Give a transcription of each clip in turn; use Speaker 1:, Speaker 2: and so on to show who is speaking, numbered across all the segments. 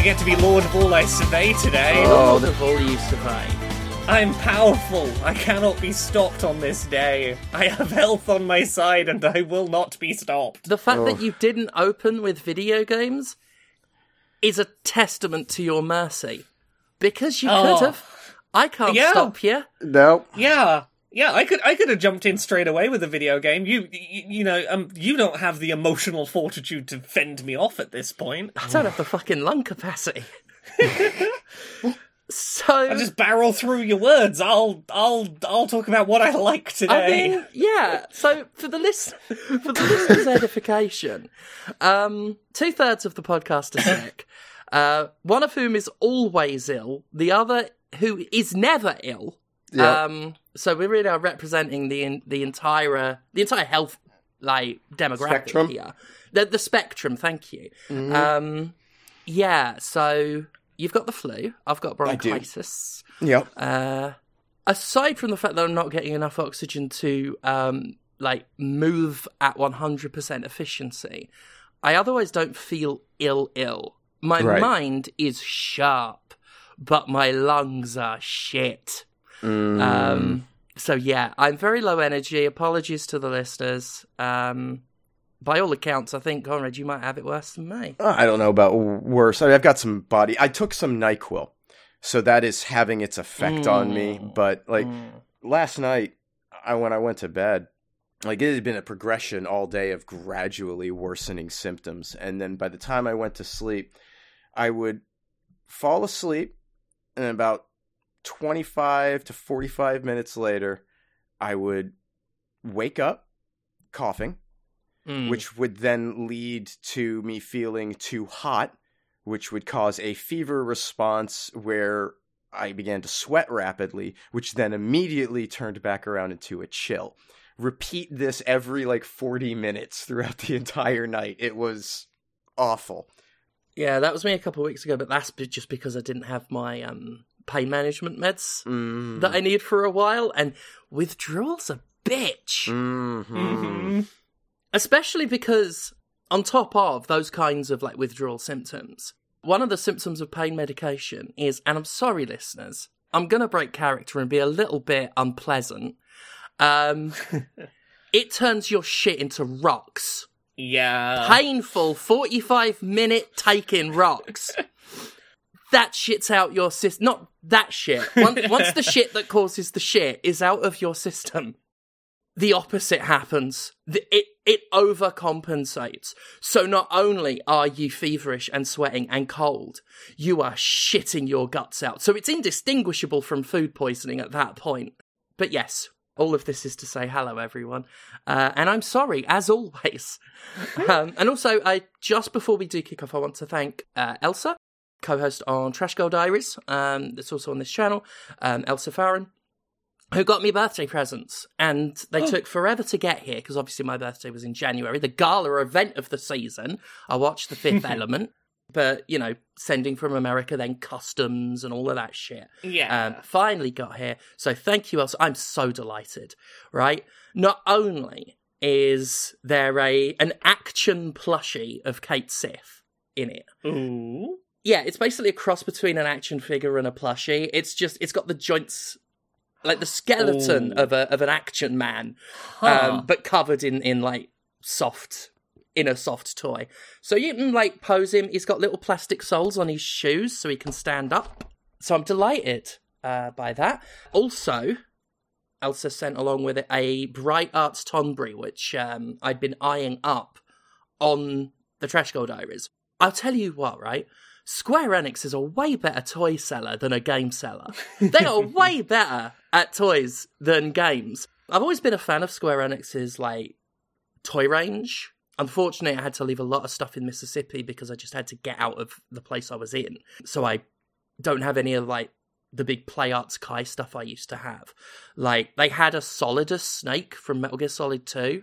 Speaker 1: I get to be Lord of all I survey today.
Speaker 2: Oh, the all you survey.
Speaker 1: I'm powerful. I cannot be stopped on this day. I have health on my side and I will not be stopped.
Speaker 2: The fact that oh. you didn't open with video games is a testament to your mercy. Because you
Speaker 1: Oh.
Speaker 2: could have. I can't
Speaker 1: Yeah.
Speaker 2: stop you.
Speaker 3: No.
Speaker 1: Yeah. Yeah, I could I could have jumped in straight away with a video game. You you, you know, um you don't have the emotional fortitude to fend me off at this point.
Speaker 2: I don't have the fucking lung capacity. so
Speaker 1: I just barrel through your words. I'll I'll I'll talk about what I like today.
Speaker 2: I mean, yeah. So for the list, for the listeners' edification, um, two thirds of the podcast are sick. Uh, one of whom is always ill. The other who is never ill.
Speaker 3: Yeah.
Speaker 2: Um, so we really are representing the the entire the entire health like demographic
Speaker 3: Spectrum.
Speaker 2: here. The the spectrum. Thank you. Um, yeah. So you've got the flu. I've got bronchitis.
Speaker 3: Yep.
Speaker 2: Uh, aside from the fact that I'm not getting enough oxygen to um, like move at 100% efficiency, I otherwise don't feel ill. Ill. My
Speaker 3: Right.
Speaker 2: mind is sharp, but my lungs are shit.
Speaker 3: Mm.
Speaker 2: Um, so yeah, I'm very low energy. Apologies to the listeners. Um, by all accounts, I think Conrad, you might have it worse than me.
Speaker 3: I don't know about worse. I mean, I've got some body. I took some Nyquil, so that is having its effect on me.
Speaker 2: Mm.
Speaker 3: But like last night, I when I went to bed, like it had been a progression all day of gradually worsening symptoms, and then by the time I went to sleep, I would fall asleep, and about twenty five to forty five minutes later, I would wake up coughing
Speaker 2: Mm.
Speaker 3: which would then lead to me feeling too hot, which would cause a fever response where I began to sweat rapidly, which then immediately turned back around into a chill. Repeat this every like 40 minutes throughout the entire night. It was awful.
Speaker 2: Yeah, that was me a couple of weeks ago, but that's just because I didn't have my um, pain management meds
Speaker 3: Mm.
Speaker 2: that I need for a while, and withdrawal's a bitch.
Speaker 3: Mhm.
Speaker 1: Mhm.
Speaker 2: Especially because, on top of those kinds of like withdrawal symptoms, one of the symptoms of pain medication is, and I'm sorry, listeners, I'm gonna break character and be a little bit unpleasant. Um, it turns your shit into rocks.
Speaker 1: Yeah.
Speaker 2: painful 45 minute taking rocks. that shit's out your system. Not that shit. Once, once the shit that causes the shit is out of your system, the opposite happens. The, it it overcompensates. So not only are you feverish and sweating and cold, you are shitting your guts out. So it's indistinguishable from food poisoning at that point. But yes, all of this is to say hello, everyone. Uh, and I'm sorry, as always. um, and also, I just before we do kick off, I want to thank uh, Elsa, co-host on Trash Girl Diaries. Um, that's also on this channel. Um, Elsa Farron, who got me birthday presents, and they took forever to get here because obviously my birthday was in January, the gala event of the season. I watched The Fifth Element. But you know, sending from America, then customs and all of that shit
Speaker 1: Yeah.
Speaker 2: um, finally got here. So thank you, Elsa. I'm so delighted. Right? Not only is there a an action plushie of Cait Sith in it.
Speaker 1: Ooh.
Speaker 2: Yeah, it's basically a cross between an action figure and a plushie. It's just it's got the joints like the skeleton
Speaker 1: Ooh.
Speaker 2: of a of an action man,
Speaker 1: Huh.
Speaker 2: um, but covered in in like soft in a soft toy. So you can like pose him. He's got little plastic soles on his shoes so he can stand up. So I'm delighted uh, by that. Also, Elsa sent along with it a Bright Arts Tonberry, which um, I'd been eyeing up on the Trash Girl Diaries. I'll tell you what, right? Square Enix is a way better toy seller than a game seller. They are way better at toys than games. I've always been a fan of Square Enix's like toy range. Unfortunately, I had to leave a lot of stuff in Mississippi because I just had to get out of the place I was in. So I don't have any of like the big Play Arts Kai stuff I used to have. Like they had a Solidus snake from Metal Gear Solid 2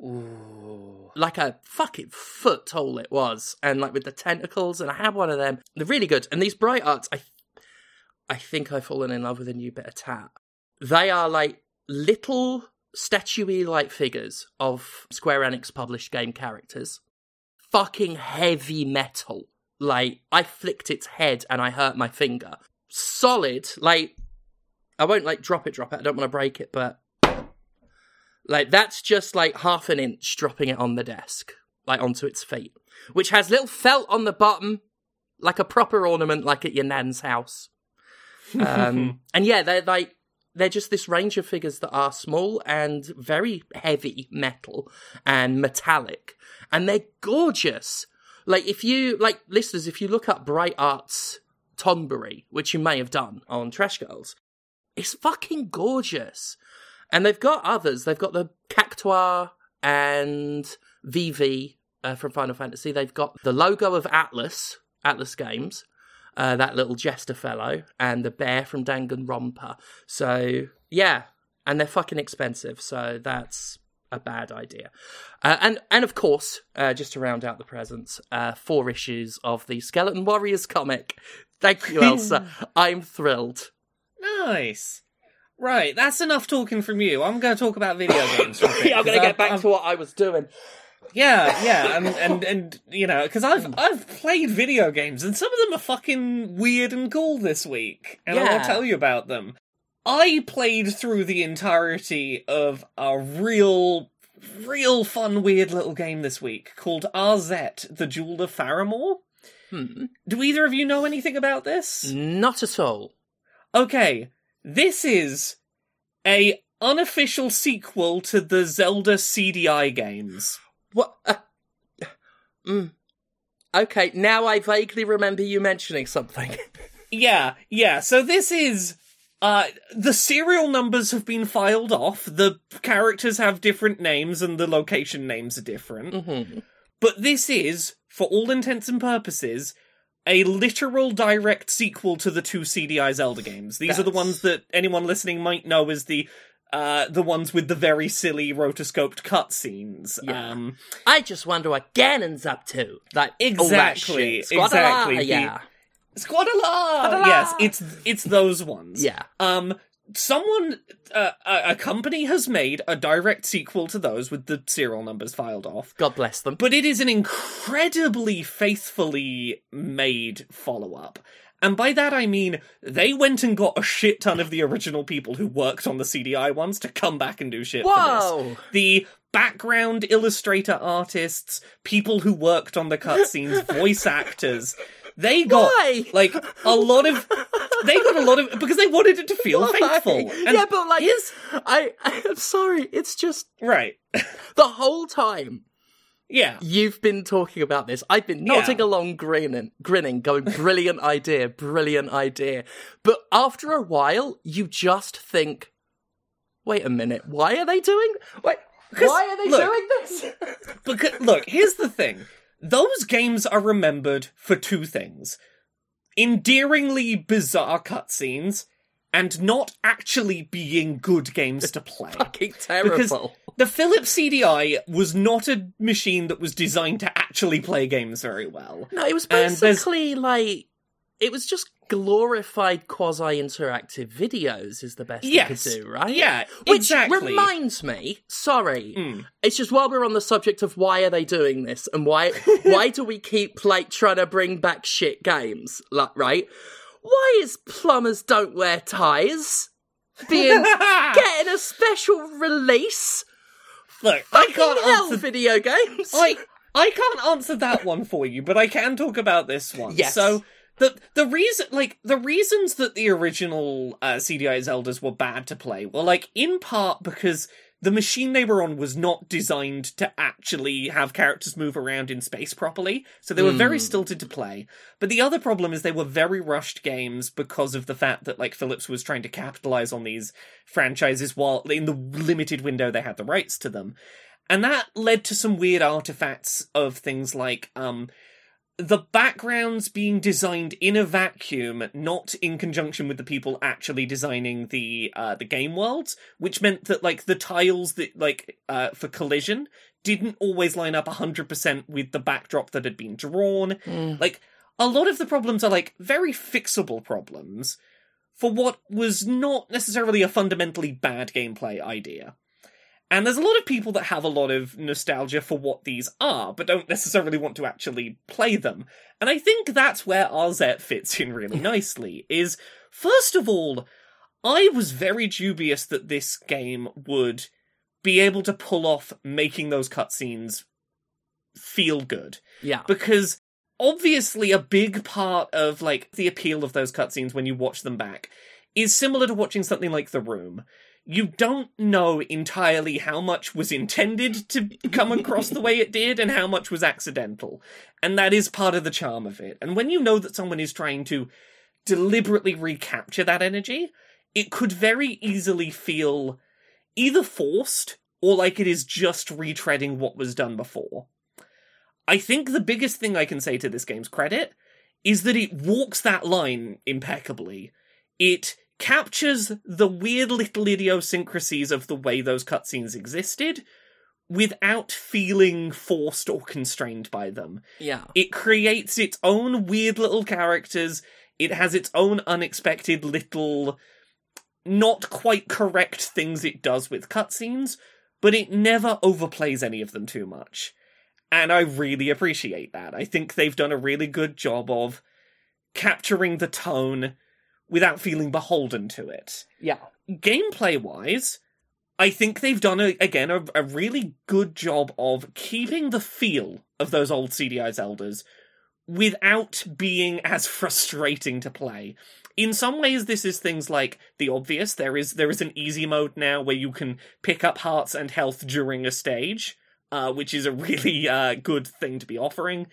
Speaker 1: Ooh.
Speaker 2: like a fucking foot tall it was, and like with the tentacles, and I had one of them. They're really good. And these bright arts, I, I think I've fallen in love with a new bit of tat. They are like little statuey like figures of Square Enix published game characters. Fucking heavy metal. like I flicked its head and I hurt my finger. Solid, like I won't like drop it, drop it. I don't want to break it, but like that's just like half an inch dropping it on the desk, like onto its feet, which has little felt on the bottom, like a proper ornament, like at your nan's house. Um, and yeah, they're like they're just this range of figures that are small and very heavy metal and metallic, and they're gorgeous. Like if you like listeners, if you look up Bright Arts Tonberry, which you may have done on Trash Girls, it's fucking gorgeous. And they've got others. They've got the Cactuar and Vivi uh, from Final Fantasy. They've got the logo of Atlus, Atlus Games, uh, that little jester fellow, and the bear from Danganronpa. So yeah, and they're fucking expensive. So that's a bad idea. Uh, and and of course, uh, just to round out the presents, uh, four issues of the Skeleton Warriors comic. Thank you, Elsa. I'm thrilled.
Speaker 1: Nice. Right, that's enough talking from you. I'm going to talk about video games. For a bit,
Speaker 2: I'm going to get
Speaker 1: I've-
Speaker 2: back
Speaker 1: I've-
Speaker 2: to what I was doing.
Speaker 1: Yeah, yeah, and and and you know, because I've I've played video games, and some of them are fucking weird and cool this week, and I will tell you about them. I played through the entirety of a real, real fun, weird little game this week called Arzette: The Jewel of Faramore.
Speaker 2: Hmm.
Speaker 1: Do either of you know anything about this?
Speaker 2: Not at all.
Speaker 1: Okay, this is a unofficial sequel to the Zelda CDI games.
Speaker 2: What? Uh, mm. Okay, now I vaguely remember you mentioning something.
Speaker 1: Yeah, yeah. So this is uh the serial numbers have been filed off. The characters have different names and the location names are different.
Speaker 2: Mhm.
Speaker 1: But this is, for all intents and purposes, a literal direct sequel to the two CDI Zelda games. These are the ones that anyone listening might know as the uh the ones with the very silly rotoscoped cutscenes.
Speaker 2: Yeah.
Speaker 1: Um
Speaker 2: I just wonder what Ganon's up to. Like that
Speaker 1: Exactly, exactly. The-
Speaker 2: Yeah,
Speaker 1: Squadala!
Speaker 2: Squadala!
Speaker 1: Yes, it's it's those ones.
Speaker 2: yeah.
Speaker 1: Um, someone, uh, a, a company has made a direct sequel to those with the serial numbers filed off,
Speaker 2: God bless them.
Speaker 1: but it is an incredibly faithfully made follow up. And by that I mean they went and got a shit ton of the original people who worked on the CDI ones to come back and do shit for this the background illustrator artists, people who worked on the cutscenes, voice actors. They got
Speaker 2: Why?
Speaker 1: like a lot of they got a lot of because they wanted it to feel
Speaker 2: Why?
Speaker 1: faithful. And
Speaker 2: yeah, but like,
Speaker 1: here's-
Speaker 2: I, I'm sorry. It's just
Speaker 1: right.
Speaker 2: the whole time
Speaker 1: Yeah.
Speaker 2: you've been talking about this, I've been nodding
Speaker 1: Yeah.
Speaker 2: along, grinning, grinning, going, "Brilliant idea, brilliant idea." But after a while, you just think, "Wait a minute, why are they doing? Wait, why are they
Speaker 1: look-
Speaker 2: doing this?"
Speaker 1: Because look, here's the thing. Those games are remembered for two things. Endearingly bizarre cutscenes and not actually being good games to play.
Speaker 2: Fucking terrible.
Speaker 1: Because The Philips CDI was not a machine that was designed to actually play games very well.
Speaker 2: No, it was basically like it was just glorified quasi-interactive videos. Is the best
Speaker 1: Yes.
Speaker 2: you could do, right?
Speaker 1: Yeah,
Speaker 2: Which
Speaker 1: exactly.
Speaker 2: reminds me, sorry,
Speaker 1: Mm.
Speaker 2: it's just while we're on the subject of why are they doing this and why why do we keep like trying to bring back shit games, like right? Why is plumbers don't wear ties being getting a special release?
Speaker 1: Look, I can't
Speaker 2: hell,
Speaker 1: answer.
Speaker 2: video games.
Speaker 1: I I can't answer that one for you, but I can talk about this one.
Speaker 2: Yes.
Speaker 1: So the the reason, like the reasons that the original uh, CDI Zeldas were bad to play were like in part because the machine they were on was not designed to actually have characters move around in space properly, so they were very
Speaker 2: Hmm.
Speaker 1: stilted to play. But the other problem is they were very rushed games because of the fact that like Philips was trying to capitalize on these franchises while in the limited window they had the rights to them. And that led to some weird artifacts of things like um the backgrounds being designed in a vacuum, not in conjunction with the people actually designing the uh, the game worlds, which meant that like the tiles that like uh, for collision didn't always line up hundred percent with the backdrop that had been drawn.
Speaker 2: Mm.
Speaker 1: Like a lot of the problems are like very fixable problems for what was not necessarily a fundamentally bad gameplay idea. And there's a lot of people that have a lot of nostalgia for what these are, but don't necessarily want to actually play them. And I think that's where Arzette fits in really nicely, is first of all, I was very dubious that this game would be able to pull off making those cutscenes feel good.
Speaker 2: Yeah.
Speaker 1: Because obviously a big part of like the appeal of those cutscenes when you watch them back is similar to watching something like The Room. You don't know entirely how much was intended to come across the way it did and how much was accidental. And that is part of the charm of it. And when you know that someone is trying to deliberately recapture that energy, it could very easily feel either forced or like it is just retreading what was done before. I think the biggest thing I can say to this game's credit is that it walks that line impeccably. It captures the weird little idiosyncrasies of the way those cutscenes existed without feeling forced or constrained by them.
Speaker 2: Yeah.
Speaker 1: It creates its own weird little characters. It has its own unexpected little, not quite correct things it does with cutscenes, but it never overplays any of them too much. And I really appreciate that. I think they've done a really good job of capturing the tone without feeling beholden to it.
Speaker 2: Yeah.
Speaker 1: Gameplay wise, I think they've done a, again a, a really good job of keeping the feel of those old CDI Zeldas without being as frustrating to play. In some ways, this is things like the obvious. There is there is an easy mode now where you can pick up hearts and health during a stage, uh, which is a really uh, good thing to be offering.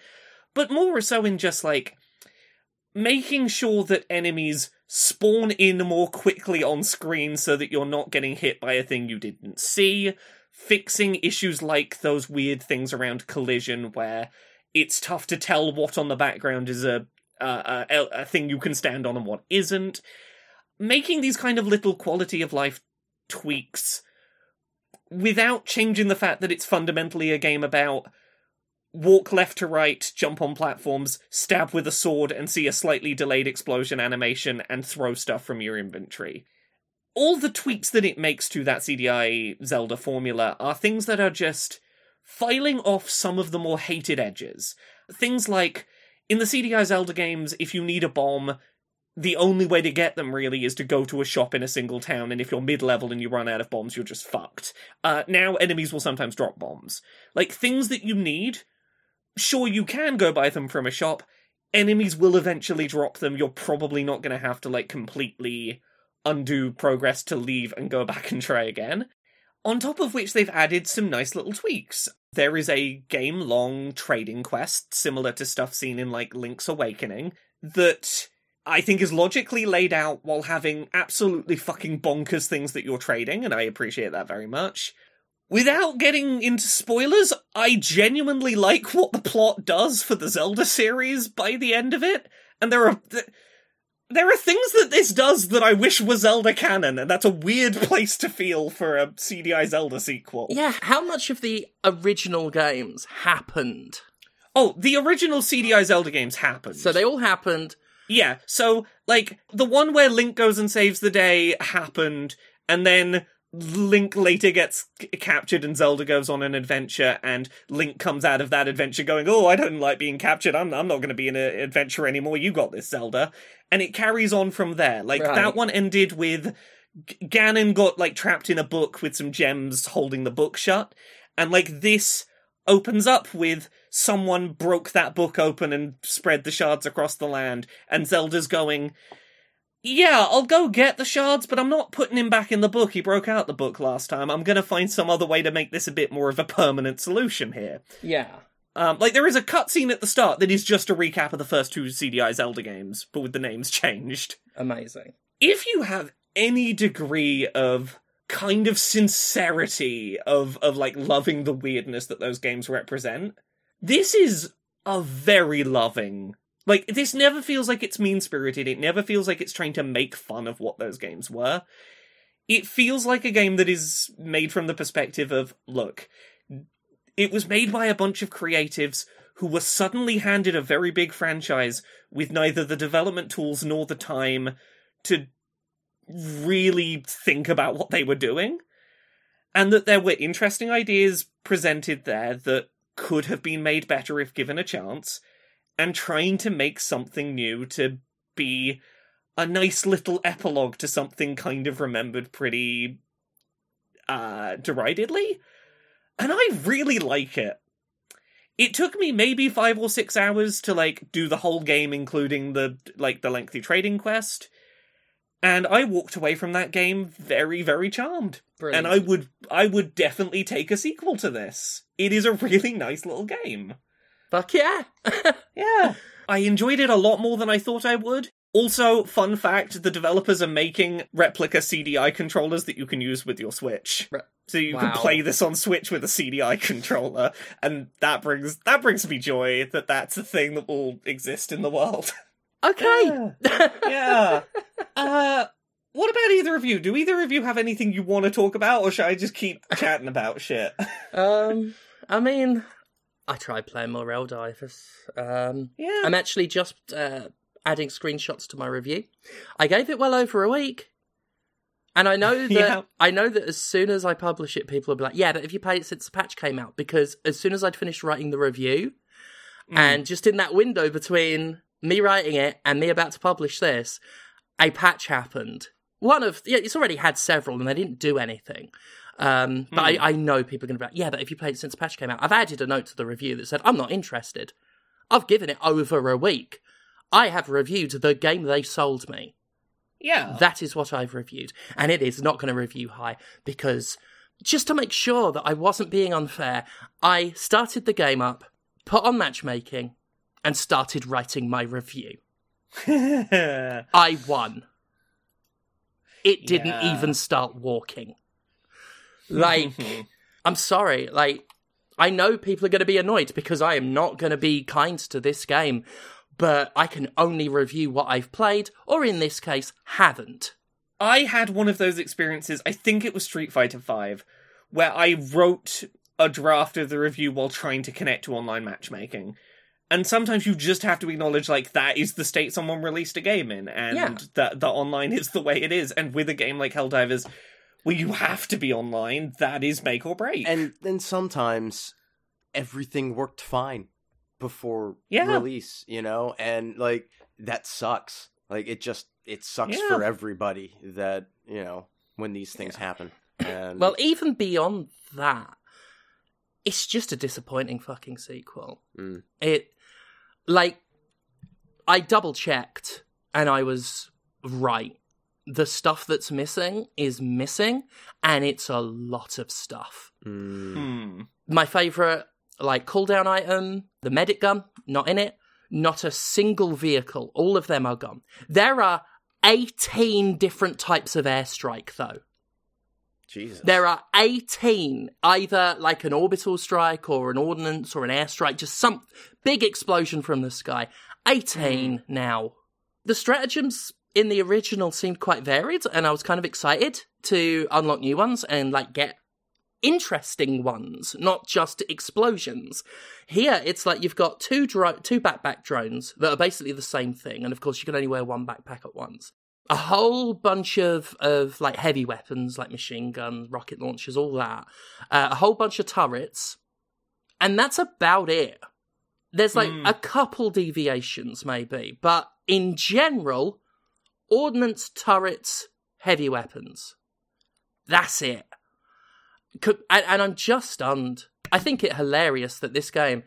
Speaker 1: But more so in just like making sure that enemies spawn in more quickly on screen so that you're not getting hit by a thing you didn't see, fixing issues like those weird things around collision where it's tough to tell what on the background is a uh, a, a thing you can stand on and what isn't, making these kind of little quality of life tweaks without changing the fact that it's fundamentally a game about walk left to right, jump on platforms, stab with a sword, and see a slightly delayed explosion animation and throw stuff from your inventory. All the tweaks that it makes to that CDI Zelda formula are things that are just filing off some of the more hated edges. Things like, in the CDI Zelda games, if you need a bomb, the only way to get them really is to go to a shop in a single town, and if you're mid level and you run out of bombs, you're just fucked. Uh, now, enemies will sometimes drop bombs. Like, things that you need, sure, you can go buy them from a shop. Enemies will eventually drop them. You're probably not going to have to, like, completely undo progress to leave and go back and try again. On top of which, they've added some nice little tweaks. There is a game long trading quest, similar to stuff seen in, like, Link's Awakening, that I think is logically laid out while having absolutely fucking bonkers things that you're trading, and I appreciate that very much. Without getting into spoilers, I genuinely like what the plot does for the Zelda series by the end of it, and there are. Th- there are things that this does that I wish were Zelda canon, and that's a weird place to feel for a CDI Zelda sequel.
Speaker 2: Yeah, how much of the original games happened?
Speaker 1: Oh, the original CDI Zelda games happened.
Speaker 2: So they all happened.
Speaker 1: Yeah, so, like, the one where Link goes and saves the day happened, and then Link later gets c- captured and Zelda goes on an adventure, and Link comes out of that adventure going, Oh, I don't like being captured. I'm, I'm not going to be in an adventure anymore. You got this, Zelda. And it carries on from there. Like,
Speaker 2: Right.
Speaker 1: that one ended with G- Ganon got, like, trapped in a book with some gems holding the book shut. And, like, this opens up with someone broke that book open and spread the shards across the land, and Zelda's going, Yeah, I'll go get the shards, but I'm not putting him back in the book. He broke out the book last time. I'm gonna find some other way to make this a bit more of a permanent solution here.
Speaker 2: Yeah.
Speaker 1: Um, like, there is a cutscene at the start that is just a recap of the first two CDI Zelda games, but with the names changed
Speaker 2: Amazing.
Speaker 1: if you have any degree of kind of sincerity of of like loving the weirdness that those games represent this is a very loving like this never feels like it's mean spirited it never feels like it's trying to make fun of what those games were it feels like a game that is made from the perspective of look it was made by a bunch of creatives who were suddenly handed a very big franchise with neither the development tools nor the time to really think about what they were doing. and that there were interesting ideas presented there that could have been made better if given a chance, and trying to make something new to be a nice little epilogue to something kind of remembered pretty uh deridedly. And I really like it. It took me maybe 5 or 6 hours to like do the whole game including the like the lengthy trading quest. And I walked away from that game very very charmed.
Speaker 2: Brilliant.
Speaker 1: And I would I would definitely take a sequel to this. It is a really nice little game.
Speaker 2: Fuck yeah.
Speaker 1: Yeah. I enjoyed it a lot more than I thought I would. Also, fun fact, the developers are making replica CDI controllers that you can use with your Switch. So you can play this on Switch with a CDI controller, and that brings that brings me joy that that's a thing that will exist in the world.
Speaker 2: okay.
Speaker 1: yeah. Uh what about either of you? Do either of you have anything you want to talk about, or should I just keep chatting about shit?
Speaker 2: um, I mean, I tried playing more Divers. Um,
Speaker 1: Yeah.
Speaker 2: I'm actually just uh, adding screenshots to my review. I gave it well over a week. And I know that
Speaker 1: Yeah.
Speaker 2: I know that as soon as I publish it, people will be like, "Yeah, but have you played it since the patch came out?" Because as soon as I'd finished writing the review,
Speaker 1: Mm.
Speaker 2: and just in that window between me writing it and me about to publish this, a patch happened. One of yeah, it's already had several, and they didn't do anything. Um, but I, I know people are going to be like, yeah, but if you played it since patch came out, I've added a note to the review that said I'm not interested. I've given it over a week. I have reviewed the game they sold me.
Speaker 1: yeah.
Speaker 2: That is what I've reviewed. And it is not going to review high because just to make sure that I wasn't being unfair, I started the game up, put on matchmaking, and started writing my review. I won. It didn't
Speaker 1: Yeah.
Speaker 2: even start walking. Like, I'm sorry. Like, I know people are going to be annoyed because I am not going to be kind to this game, but I can only review what I've played, or in this case, haven't.
Speaker 1: I had one of those experiences, I think it was Street Fighter V, where I wrote a draft of the review while trying to connect to online matchmaking. And sometimes you just have to acknowledge, like, that is the state someone released a game in, and
Speaker 2: Yeah.
Speaker 1: that the online is the way it is. And with a game like Helldivers, where you have to be online, that is make or break.
Speaker 3: And then sometimes everything worked fine before
Speaker 1: Yeah.
Speaker 3: release, you know, and like that sucks. Like it just it sucks
Speaker 1: Yeah.
Speaker 3: for everybody that you know when these things happen. And
Speaker 2: Well, even beyond that, it's just a disappointing fucking sequel.
Speaker 3: Mm.
Speaker 2: It, like, I double checked and I was right. The stuff that's missing is missing, and it's a lot of stuff.
Speaker 3: Mm.
Speaker 1: Hmm.
Speaker 2: My favorite, like, cooldown item, the medic gun, not in it. Not a single vehicle. All of them are gone. There are 18 different types of airstrike, though.
Speaker 3: Jesus.
Speaker 2: There are 18, either like an orbital strike or an ordnance or an airstrike, just some big explosion from the sky. 18 now. The stratagems in the original seemed quite varied, and I was kind of excited to unlock new ones and like get interesting ones, not just explosions. Here, it's like you've got two dro- two backpack drones that are basically the same thing, and of course you can only wear one backpack at once a whole bunch of of like heavy weapons like machine guns rocket launchers all that uh, a whole bunch of turrets and that's about it there's like
Speaker 1: Hmm.
Speaker 2: a couple deviations maybe but in general ordnance turrets heavy weapons that's it Co- and, and i'm just stunned i think it hilarious that this game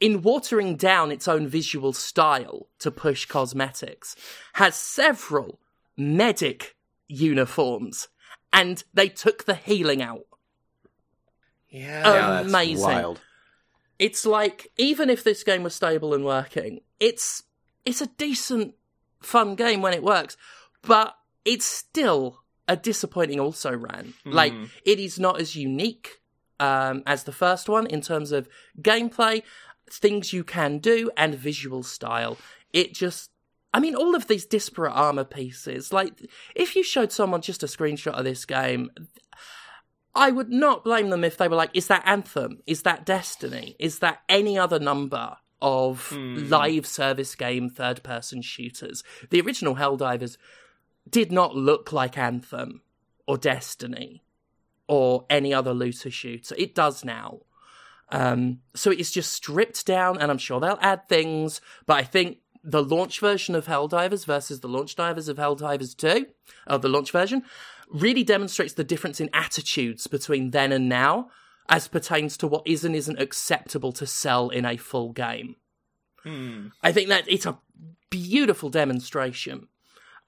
Speaker 2: in watering down its own visual style to push cosmetics, has several medic uniforms, and they took the healing out.
Speaker 1: Yeah.
Speaker 3: Yeah, that's
Speaker 2: amazing.
Speaker 3: wild.
Speaker 2: It's like even if this game was stable and working, it's it's a decent, fun game when it works, but it's still a disappointing also ran. Like it is not as unique um, as the first one in terms of gameplay, things you can do, and visual style. It just. I mean, all of these disparate armor pieces. Like, if you showed someone just a screenshot of this game, I would not blame them if they were like, is that Anthem? Is that Destiny? Is that any other number of live service game third person shooters? The original Helldivers did not look like Anthem or Destiny. or any other looter shooter. It does now. Um, so it is just stripped down, and I'm sure they'll add things, but I think the launch version of Helldivers versus the launch divers of Helldivers 2, or the launch version, really demonstrates the difference in attitudes between then and now as pertains to what is and isn't acceptable to sell in a full game.
Speaker 1: Hmm.
Speaker 2: I think that it's a beautiful demonstration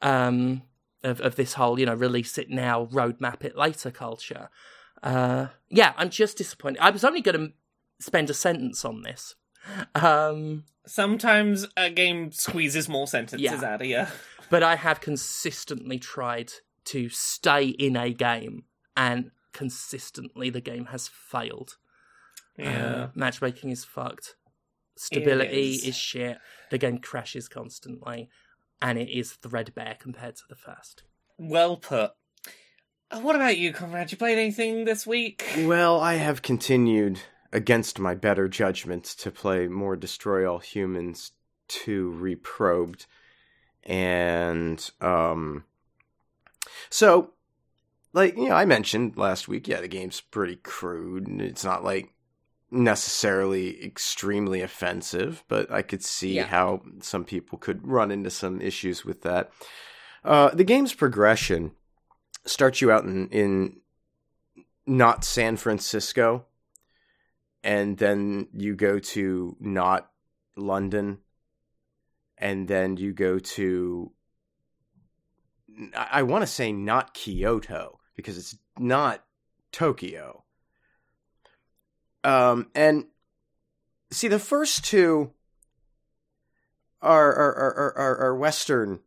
Speaker 2: um, of, of this whole, you know, release it now, roadmap it later culture. Uh, yeah, I'm just disappointed. I was only going to spend a sentence on this. Um,
Speaker 1: Sometimes a game squeezes more sentences
Speaker 2: Yeah.
Speaker 1: out of you.
Speaker 2: but I have consistently tried to stay in a game, and consistently the game has failed.
Speaker 1: Yeah.
Speaker 2: Uh, matchmaking is fucked. Stability
Speaker 1: is.
Speaker 2: is. shit. The game crashes constantly, and it is threadbare compared to the first.
Speaker 1: well put. Uh, What about you, Conrad? You played anything this week?
Speaker 3: Well, I have continued against my better judgment to play more Destroy All Humans 2 Reprobed. And, um, so, like, you know, I mentioned last week, yeah, the game's pretty crude and it's not like necessarily extremely offensive, but I could see
Speaker 2: Yeah.
Speaker 3: how some people could run into some issues with that. Uh, the game's progression starts you out in, in not San Francisco, and then you go to not London, and then you go to I, I want to say not Kyoto because it's not Tokyo. Um, and see the first two are are are are, are, Western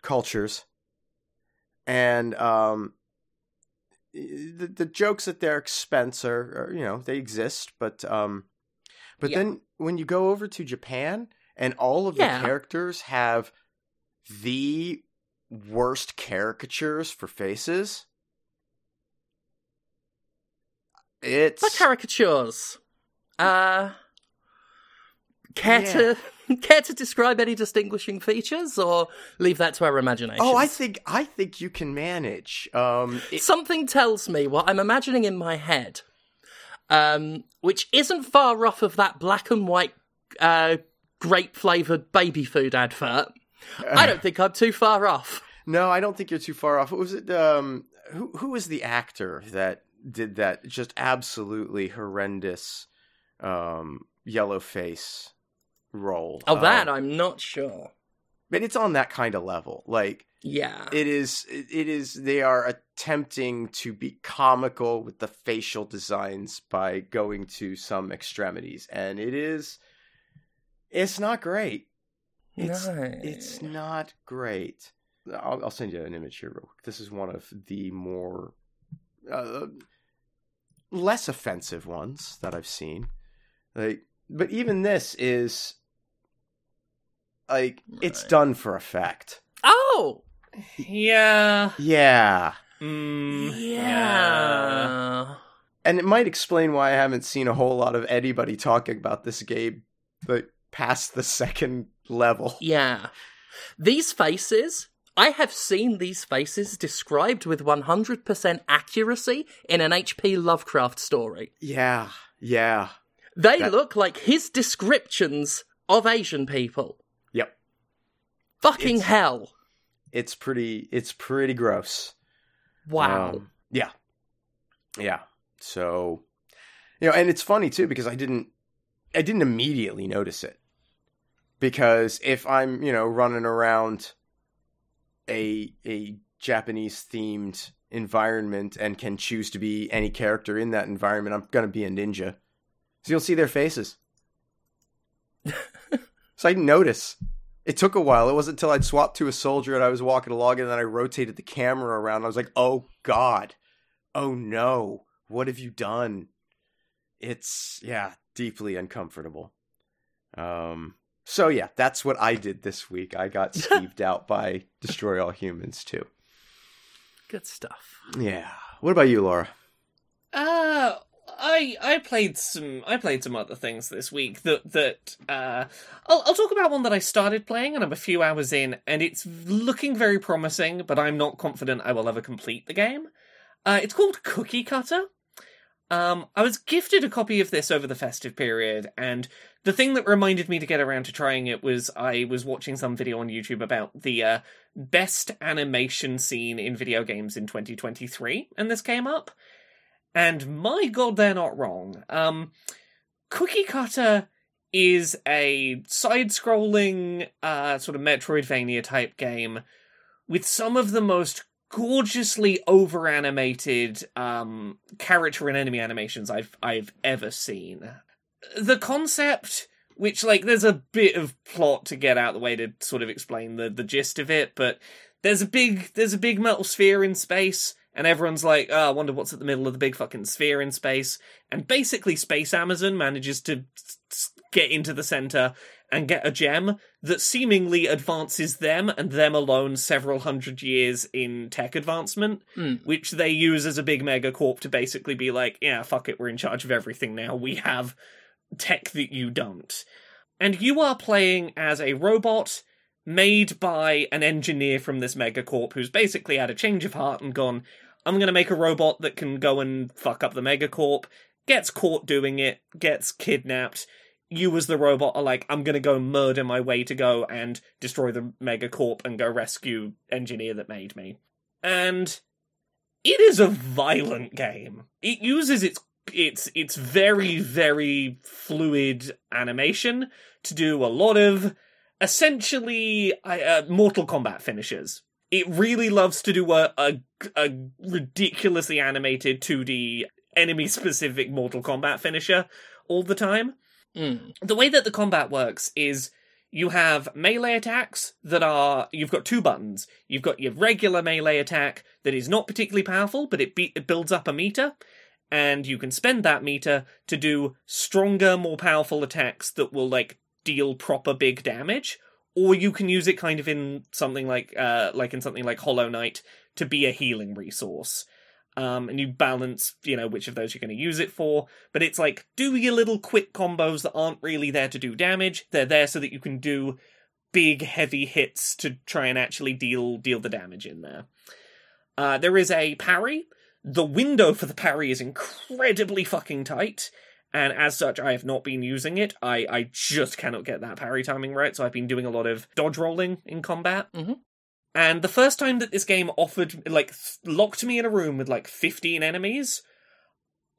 Speaker 3: cultures, and um, the the jokes at their expense are, are you know they exist, but um, but
Speaker 2: Yeah.
Speaker 3: then when you go over to Japan and all of
Speaker 2: Yeah.
Speaker 3: the characters have the worst caricatures for faces. It's
Speaker 2: The caricatures. Uh, care
Speaker 3: Yeah.
Speaker 2: to care to describe any distinguishing features, or leave that to our imagination?
Speaker 3: Oh, I think I think you can manage. Um, it-
Speaker 2: Something tells me what I'm imagining in my head, um, which isn't far off of that black and white uh, grape flavored baby food advert. I don't think I'm too far off.
Speaker 3: no, I don't think you're too far off. What was it? Um, who who was the actor that did that just absolutely horrendous um, yellow face role?
Speaker 2: Oh, that
Speaker 3: Um,
Speaker 2: I'm not sure.
Speaker 3: but it's on that kind of level. Like
Speaker 2: Yeah.
Speaker 3: it is it is they are attempting to be comical with the facial designs by going to some extremities and it is it's not great it's
Speaker 2: no.
Speaker 3: it's not great I'll, I'll send you an image here real quick this is one of the more uh, less offensive ones that i've seen like but even this is like it's done for effect
Speaker 2: Oh!
Speaker 1: Yeah.
Speaker 3: yeah
Speaker 1: Mm,
Speaker 2: Yeah.
Speaker 3: and it might explain why I haven't seen a whole lot of anybody talking about this game, but past the second level.
Speaker 2: Yeah. These faces, I have seen these faces described with 100% accuracy in an H.P. Lovecraft story.
Speaker 3: Yeah, yeah,
Speaker 2: They
Speaker 3: That-
Speaker 2: look like his descriptions of Asian people.
Speaker 3: yep.
Speaker 2: Fucking
Speaker 3: It's-
Speaker 2: hell.
Speaker 3: It's pretty. It's pretty gross.
Speaker 2: Wow.
Speaker 3: Um, yeah, yeah. So, you know, and it's funny too because I didn't, I didn't immediately notice it because if I'm, you know, running around a a Japanese themed environment and can choose to be any character in that environment, I'm gonna be a ninja. So you'll see their faces. so I didn't notice. It took a while. It wasn't until I'd swapped to a soldier and I was walking along and then I rotated the camera around. I was like, oh God. Oh no. What have you done? It's yeah, deeply uncomfortable. Um so yeah, that's what I did this week. I got skeeved out by Destroy All Humans too.
Speaker 2: Good stuff.
Speaker 3: Yeah. What about you, Laura?
Speaker 1: Uh I I played some I played some other things this week that that uh I'll I'll talk about one that I started playing and I'm a few hours in and it's looking very promising, but I'm not confident I will ever complete the game. Uh, it's called Cookie Cutter. Um, I was gifted a copy of this over the festive period, and the thing that reminded me to get around to trying it was I was watching some video on YouTube about the uh, best animation scene in video games in 2023, and this came up. And my god, they're not wrong. Um, Cookie Cutter is a side-scrolling, uh, sort of Metroidvania type game with some of the most gorgeously over animated um, character and enemy animations I've I've ever seen. The concept, which like there's a bit of plot to get out the way to sort of explain the the gist of it, but there's a big there's a big metal sphere in space. And everyone's like, oh, I wonder what's at the middle of the big fucking sphere in space. And basically, Space Amazon manages to get into the center and get a gem that seemingly advances them and them alone several hundred years in tech advancement,
Speaker 2: Mm.
Speaker 1: which they use as a big megacorp to basically be like, yeah, fuck it, we're in charge of everything now. We have tech that you don't. And you are playing as a robot made by an engineer from this megacorp who's basically had a change of heart and gone, I'm going to make a robot that can go and fuck up the megacorp, gets caught doing it, gets kidnapped. You, as the robot, are like, I'm to go murder my way to go and destroy the megacorp and go rescue engineer that made me. And it is a violent game. It uses its its its very very fluid animation to do a lot of essentially uh, Mortal Kombat finishes. It really loves to do a, a, a ridiculously animated 2D enemy specific Mortal Kombat finisher all the time.
Speaker 2: Mm.
Speaker 1: The way that the combat works is you have melee attacks that are you've got two buttons. You've got your regular melee attack that is not particularly powerful, but it, be- it builds up a meter, and you can spend that meter to do stronger, more powerful attacks that will like deal proper big damage. Or you can use it kind of in something like uh like in something like Hollow Knight to be a healing resource. Um, and you balance, you know, which of those you're going to use it for. But it's like, do your little quick combos that aren't really there to do damage. They're there so that you can do big, heavy hits to try and actually deal deal the damage in there. Uh, there is a parry. The window for the parry is incredibly fucking tight, and as such, I have not been using it. I, I just cannot get that parry timing right, so I've been doing a lot of dodge rolling in combat.
Speaker 2: Mhm.
Speaker 1: And the first time that this game offered, like, th- locked me in a room with like 15 enemies,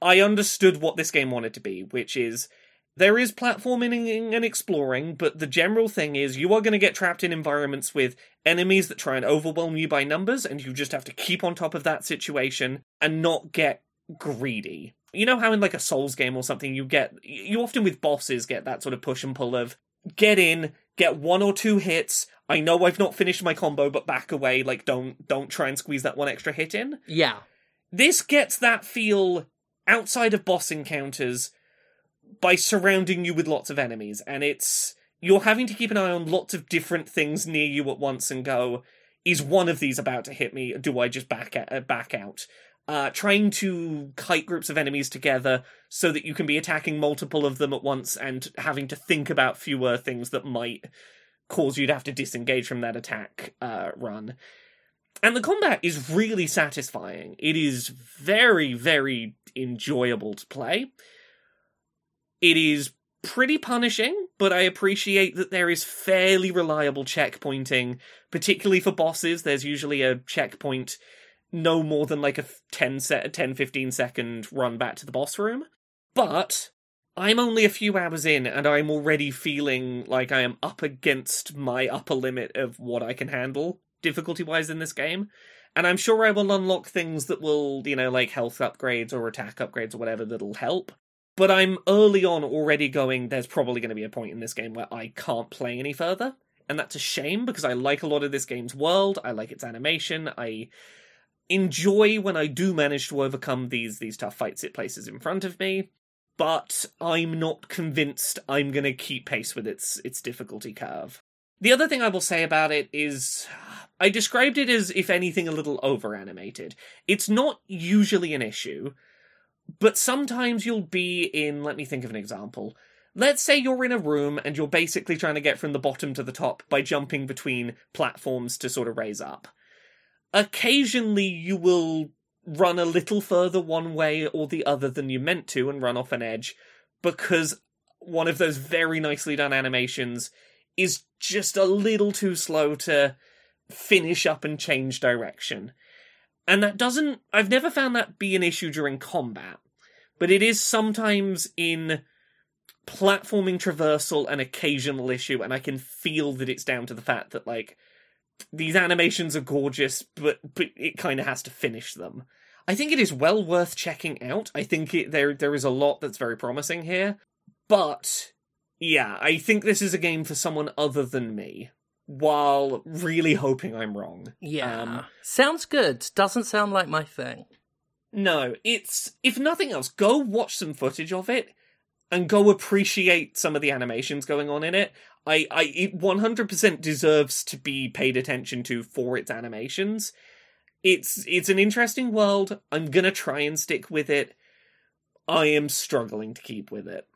Speaker 1: I understood what this game wanted to be, which is there is platforming and exploring, but the general thing is you are going to get trapped in environments with enemies that try and overwhelm you by numbers, and you just have to keep on top of that situation and not get greedy. You know how in like a Souls game or something, you get, you often with bosses get that sort of push and pull of get in, get one or two hits. I know I've not finished my combo, but back away. Like, don't don't try and squeeze that one extra hit in
Speaker 2: Yeah.
Speaker 1: this gets that feel outside of boss encounters by surrounding you with lots of enemies and it's you're having to keep an eye on lots of different things near you at once and go is one of these about to hit me do i just back a- uh, back out uh, trying to kite groups of enemies together so that you can be attacking multiple of them at once and having to think about fewer things that might cause you to have to disengage from that attack uh, run and the combat is really satisfying. It is very, very enjoyable to play. It is pretty punishing, but I appreciate that there is fairly reliable checkpointing, particularly for bosses. There's usually a checkpoint no more than like a 10 set 10 15 second run back to the boss room. But I'm only a few hours in and I'm already feeling like I am up against my upper limit of what I can handle difficulty wise in this game. And I'm sure I will unlock things that will, you know, like health upgrades or attack upgrades or whatever that'll help. But I'm early on already going, there's probably going to be a point in this game where I can't play any further. And that's a shame because I like a lot of this game's world. I like its animation. I enjoy when I do manage to overcome these these tough fights it places in front of me. But I'm not convinced I'm going to keep pace with its its difficulty curve. The other thing I will say about it is I described it as, if anything, a little over animated. It's not usually an issue, but sometimes you'll be in, let me think of an example. Let's say you're in a room and you're basically trying to get from the bottom to the top by jumping between platforms to sort of raise up. Occasionally you will run a little further one way or the other than you meant to and run off an edge because one of those very nicely done animations is just a little too slow to finish up and change direction. And that doesn't, I've never found that be an issue during combat, but it is sometimes in platforming traversal an occasional issue, and I can feel that it's down to the fact that, like, these animations are gorgeous, but, but it kind of has to finish them. I think it is well worth checking out. I think it, there there is a lot that's very promising here, but yeah, I think this is a game for someone other than me. While really hoping I'm wrong.
Speaker 2: Yeah.
Speaker 1: Um,
Speaker 2: Sounds good. Doesn't sound like my thing.
Speaker 1: No, it's if nothing else, go watch some footage of it and go appreciate some of the animations going on in it. I, I it 100% deserves to be paid attention to for its animations. It's it's an interesting world. I'm going to try and stick with it. I am struggling to keep with it.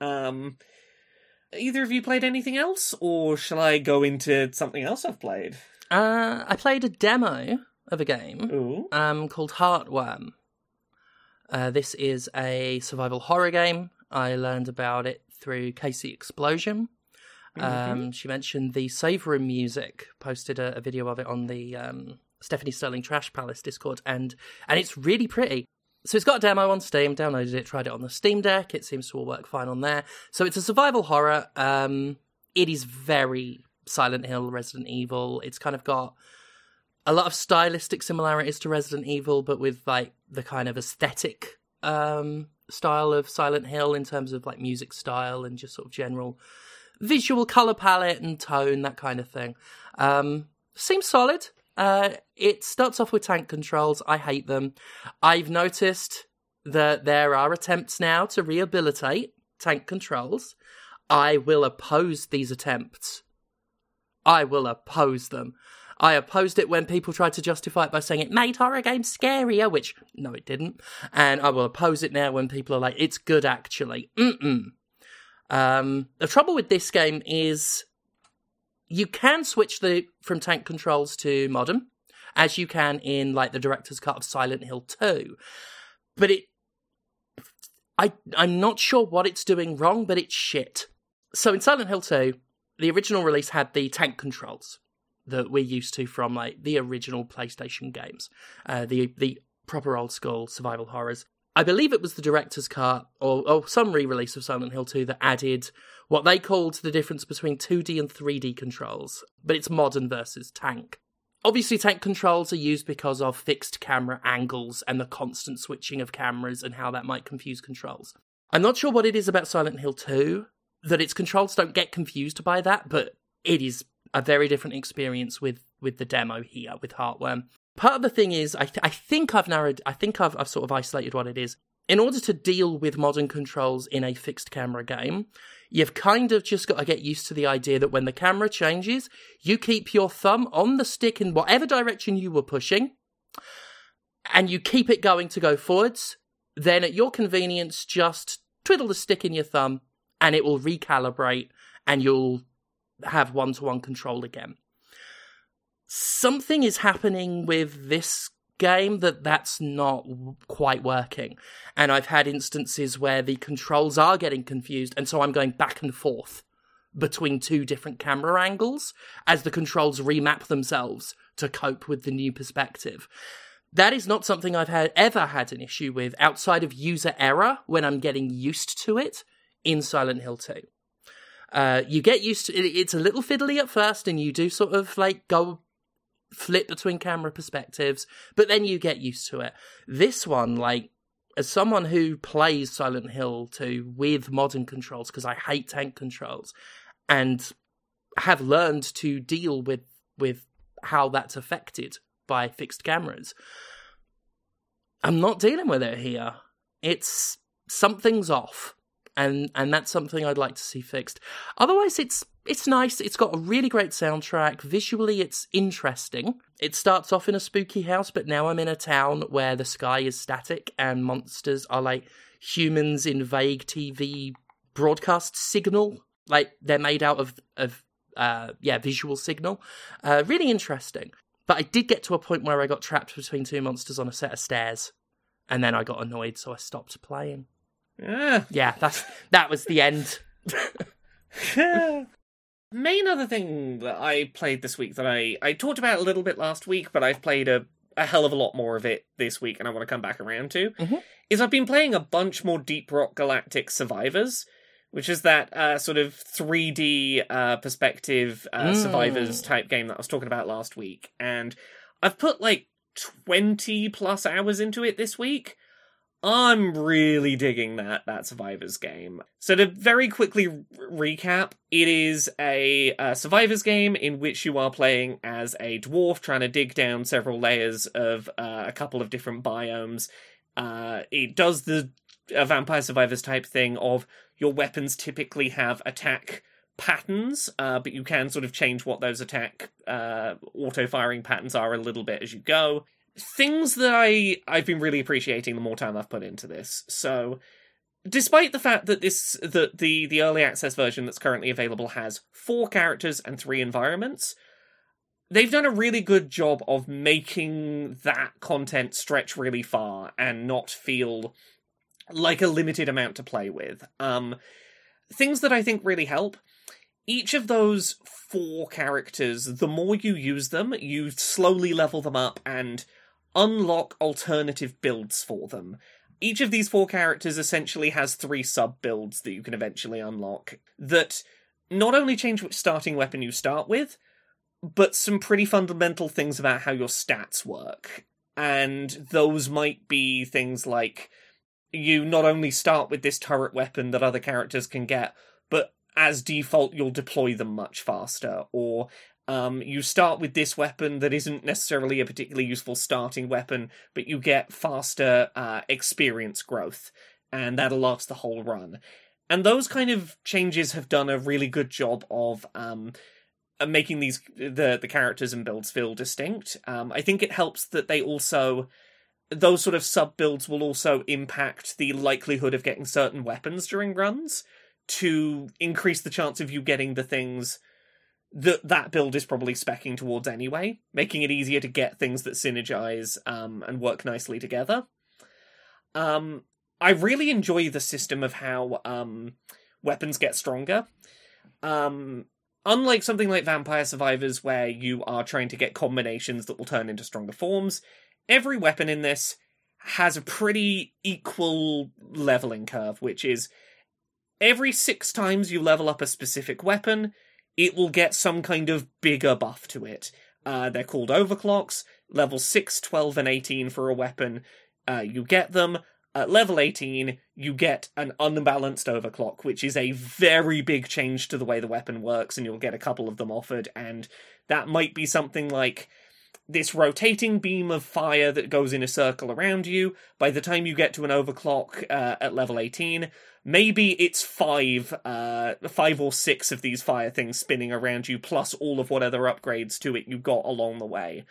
Speaker 1: Um either of you played anything else or shall I go into something else I've played?
Speaker 2: Uh, I played a demo of a game
Speaker 1: Ooh.
Speaker 2: um, called Heartworm. Uh, this is a survival horror game. I learned about it through Casey Explosion. Um, she mentioned the save room music. Posted a, a video of it on the um, Stephanie Sterling Trash Palace Discord, and and it's really pretty. So it's got a demo on Steam. Downloaded it, tried it on the Steam Deck. It seems to all work fine on there. So it's a survival horror. Um, it is very Silent Hill, Resident Evil. It's kind of got a lot of stylistic similarities to Resident Evil, but with like the kind of aesthetic um, style of Silent Hill in terms of like music style and just sort of general visual color palette and tone, that kind of thing. Um, seems solid. Uh, it starts off with tank controls. I hate them. I've noticed that there are attempts now to rehabilitate tank controls. I will oppose these attempts. I will oppose them. I opposed it when people tried to justify it by saying it made horror games scarier, which no, it didn't. And I will oppose it now when people are like, it's good actually. Mm-mm. Um, the trouble with this game is you can switch the from tank controls to modern, as you can in like the director's cut of Silent Hill 2. But it I I'm not sure what it's doing wrong, but it's shit. So in Silent Hill 2, the original release had the tank controls that we're used to from like the original PlayStation games, uh, the the proper old school survival horrors. I believe it was the director's cut or, or some re-release of Silent Hill 2 that added what they called the difference between 2D and 3D controls, but it's modern versus tank. Obviously, tank controls are used because of fixed camera angles and the constant switching of cameras and how that might confuse controls. I'm not sure what it is about Silent Hill 2 that its controls don't get confused by that, but it is a very different experience with with the demo here with Heartworm. Part of the thing is, I, th- I think I've narrowed, I think I've, I've sort of isolated what it is. In order to deal with modern controls in a fixed camera game, you've kind of just got to get used to the idea that when the camera changes, you keep your thumb on the stick in whatever direction you were pushing, and you keep it going to go forwards. Then, at your convenience, just twiddle the stick in your thumb, and it will recalibrate, and you'll have one to one control again. Something is happening with this game that that's not quite working. And I've had instances where the controls are getting confused, and so I'm going back and forth between two different camera angles as the controls remap themselves to cope with the new perspective. That is not something I've had ever had an issue with outside of user error when I'm getting used to it in Silent Hill 2. Uh, you get used to it. It's a little fiddly at first, and you do sort of like go flip between camera perspectives, but then you get used to it. This one, like, as someone who plays Silent Hill 2 with modern controls, because I hate tank controls, and have learned to deal with with how that's affected by fixed cameras. I'm not dealing with it here. It's something's off and and that's something I'd like to see fixed. Otherwise, it's it's nice. It's got a really great soundtrack. Visually, it's interesting. It starts off in a spooky house, but now I'm in a town where the sky is static and monsters are like humans in vague TV broadcast signal. Like they're made out of of uh, yeah visual signal. Uh, really interesting. But I did get to a point where I got trapped between two monsters on a set of stairs, and then I got annoyed, so I stopped playing.
Speaker 1: Ah.
Speaker 2: Yeah, that's that was the end.
Speaker 1: Main other thing that I played this week that I I talked about a little bit last week, but I've played a a hell of a lot more of it this week, and I want to come back around to
Speaker 2: Mhm.
Speaker 1: is I've been playing a bunch more Deep Rock Galactic Survivors, which is that uh, sort of 3D uh, perspective uh,
Speaker 2: Mm.
Speaker 1: survivors type game that I was talking about last week, and I've put like 20 plus hours into it this week. I'm really digging that that survivors game. So to very quickly r- recap, it is a, uh survivors game in which you are playing as a dwarf trying to dig down several layers of uh, a couple of different biomes. Uh, it does the uh, vampire survivors type thing of your weapons typically have attack patterns, uh, but you can sort of change what those attack uh, auto firing patterns are a little bit as you go things that I I've been really appreciating the more time I've put into this. So, despite the fact that this that the the early access version that's currently available has four characters and three environments, they've done a really good job of making that content stretch really far and not feel like a limited amount to play with. Um, things that I think really help. Each of those four characters, the more you use them, you slowly level them up and unlock alternative builds for them. Each of these four characters essentially has three sub builds that you can eventually unlock that not only change which starting weapon you start with, but some pretty fundamental things about how your stats work. And those might be things like you not only start with this turret weapon that other characters can get, but as default, you'll deploy them much faster, or um, you start with this weapon that isn't necessarily a particularly useful starting weapon, but you get faster uh, experience growth, and that'll last the whole run. And those kind of changes have done a really good job of um, uh, making these the the characters and builds feel distinct. Um, I think it helps that they also those sort of sub builds will also impact the likelihood of getting certain weapons during runs to increase the chance of you getting the things that that build is probably specking towards anyway, making it easier to get things that synergize um, and work nicely together. Um, I really enjoy the system of how um, weapons get stronger. Um, unlike something like Vampire Survivors, where you are trying to get combinations that will turn into stronger forms, every weapon in this has a pretty equal leveling curve, which is every six times you level up a specific weapon, it will get some kind of bigger buff to it. Uh, they're called overclocks. Level 6, 12, and 18 for a weapon. Uh, you get them. At level 18, you get an unbalanced overclock, which is a very big change to the way the weapon works, and you'll get a couple of them offered. And that might be something like this rotating beam of fire that goes in a circle around you. By the time you get to an overclock uh, at level 18, maybe it's five, uh, five or six of these fire things spinning around you, plus all of what other upgrades to it you got along the way.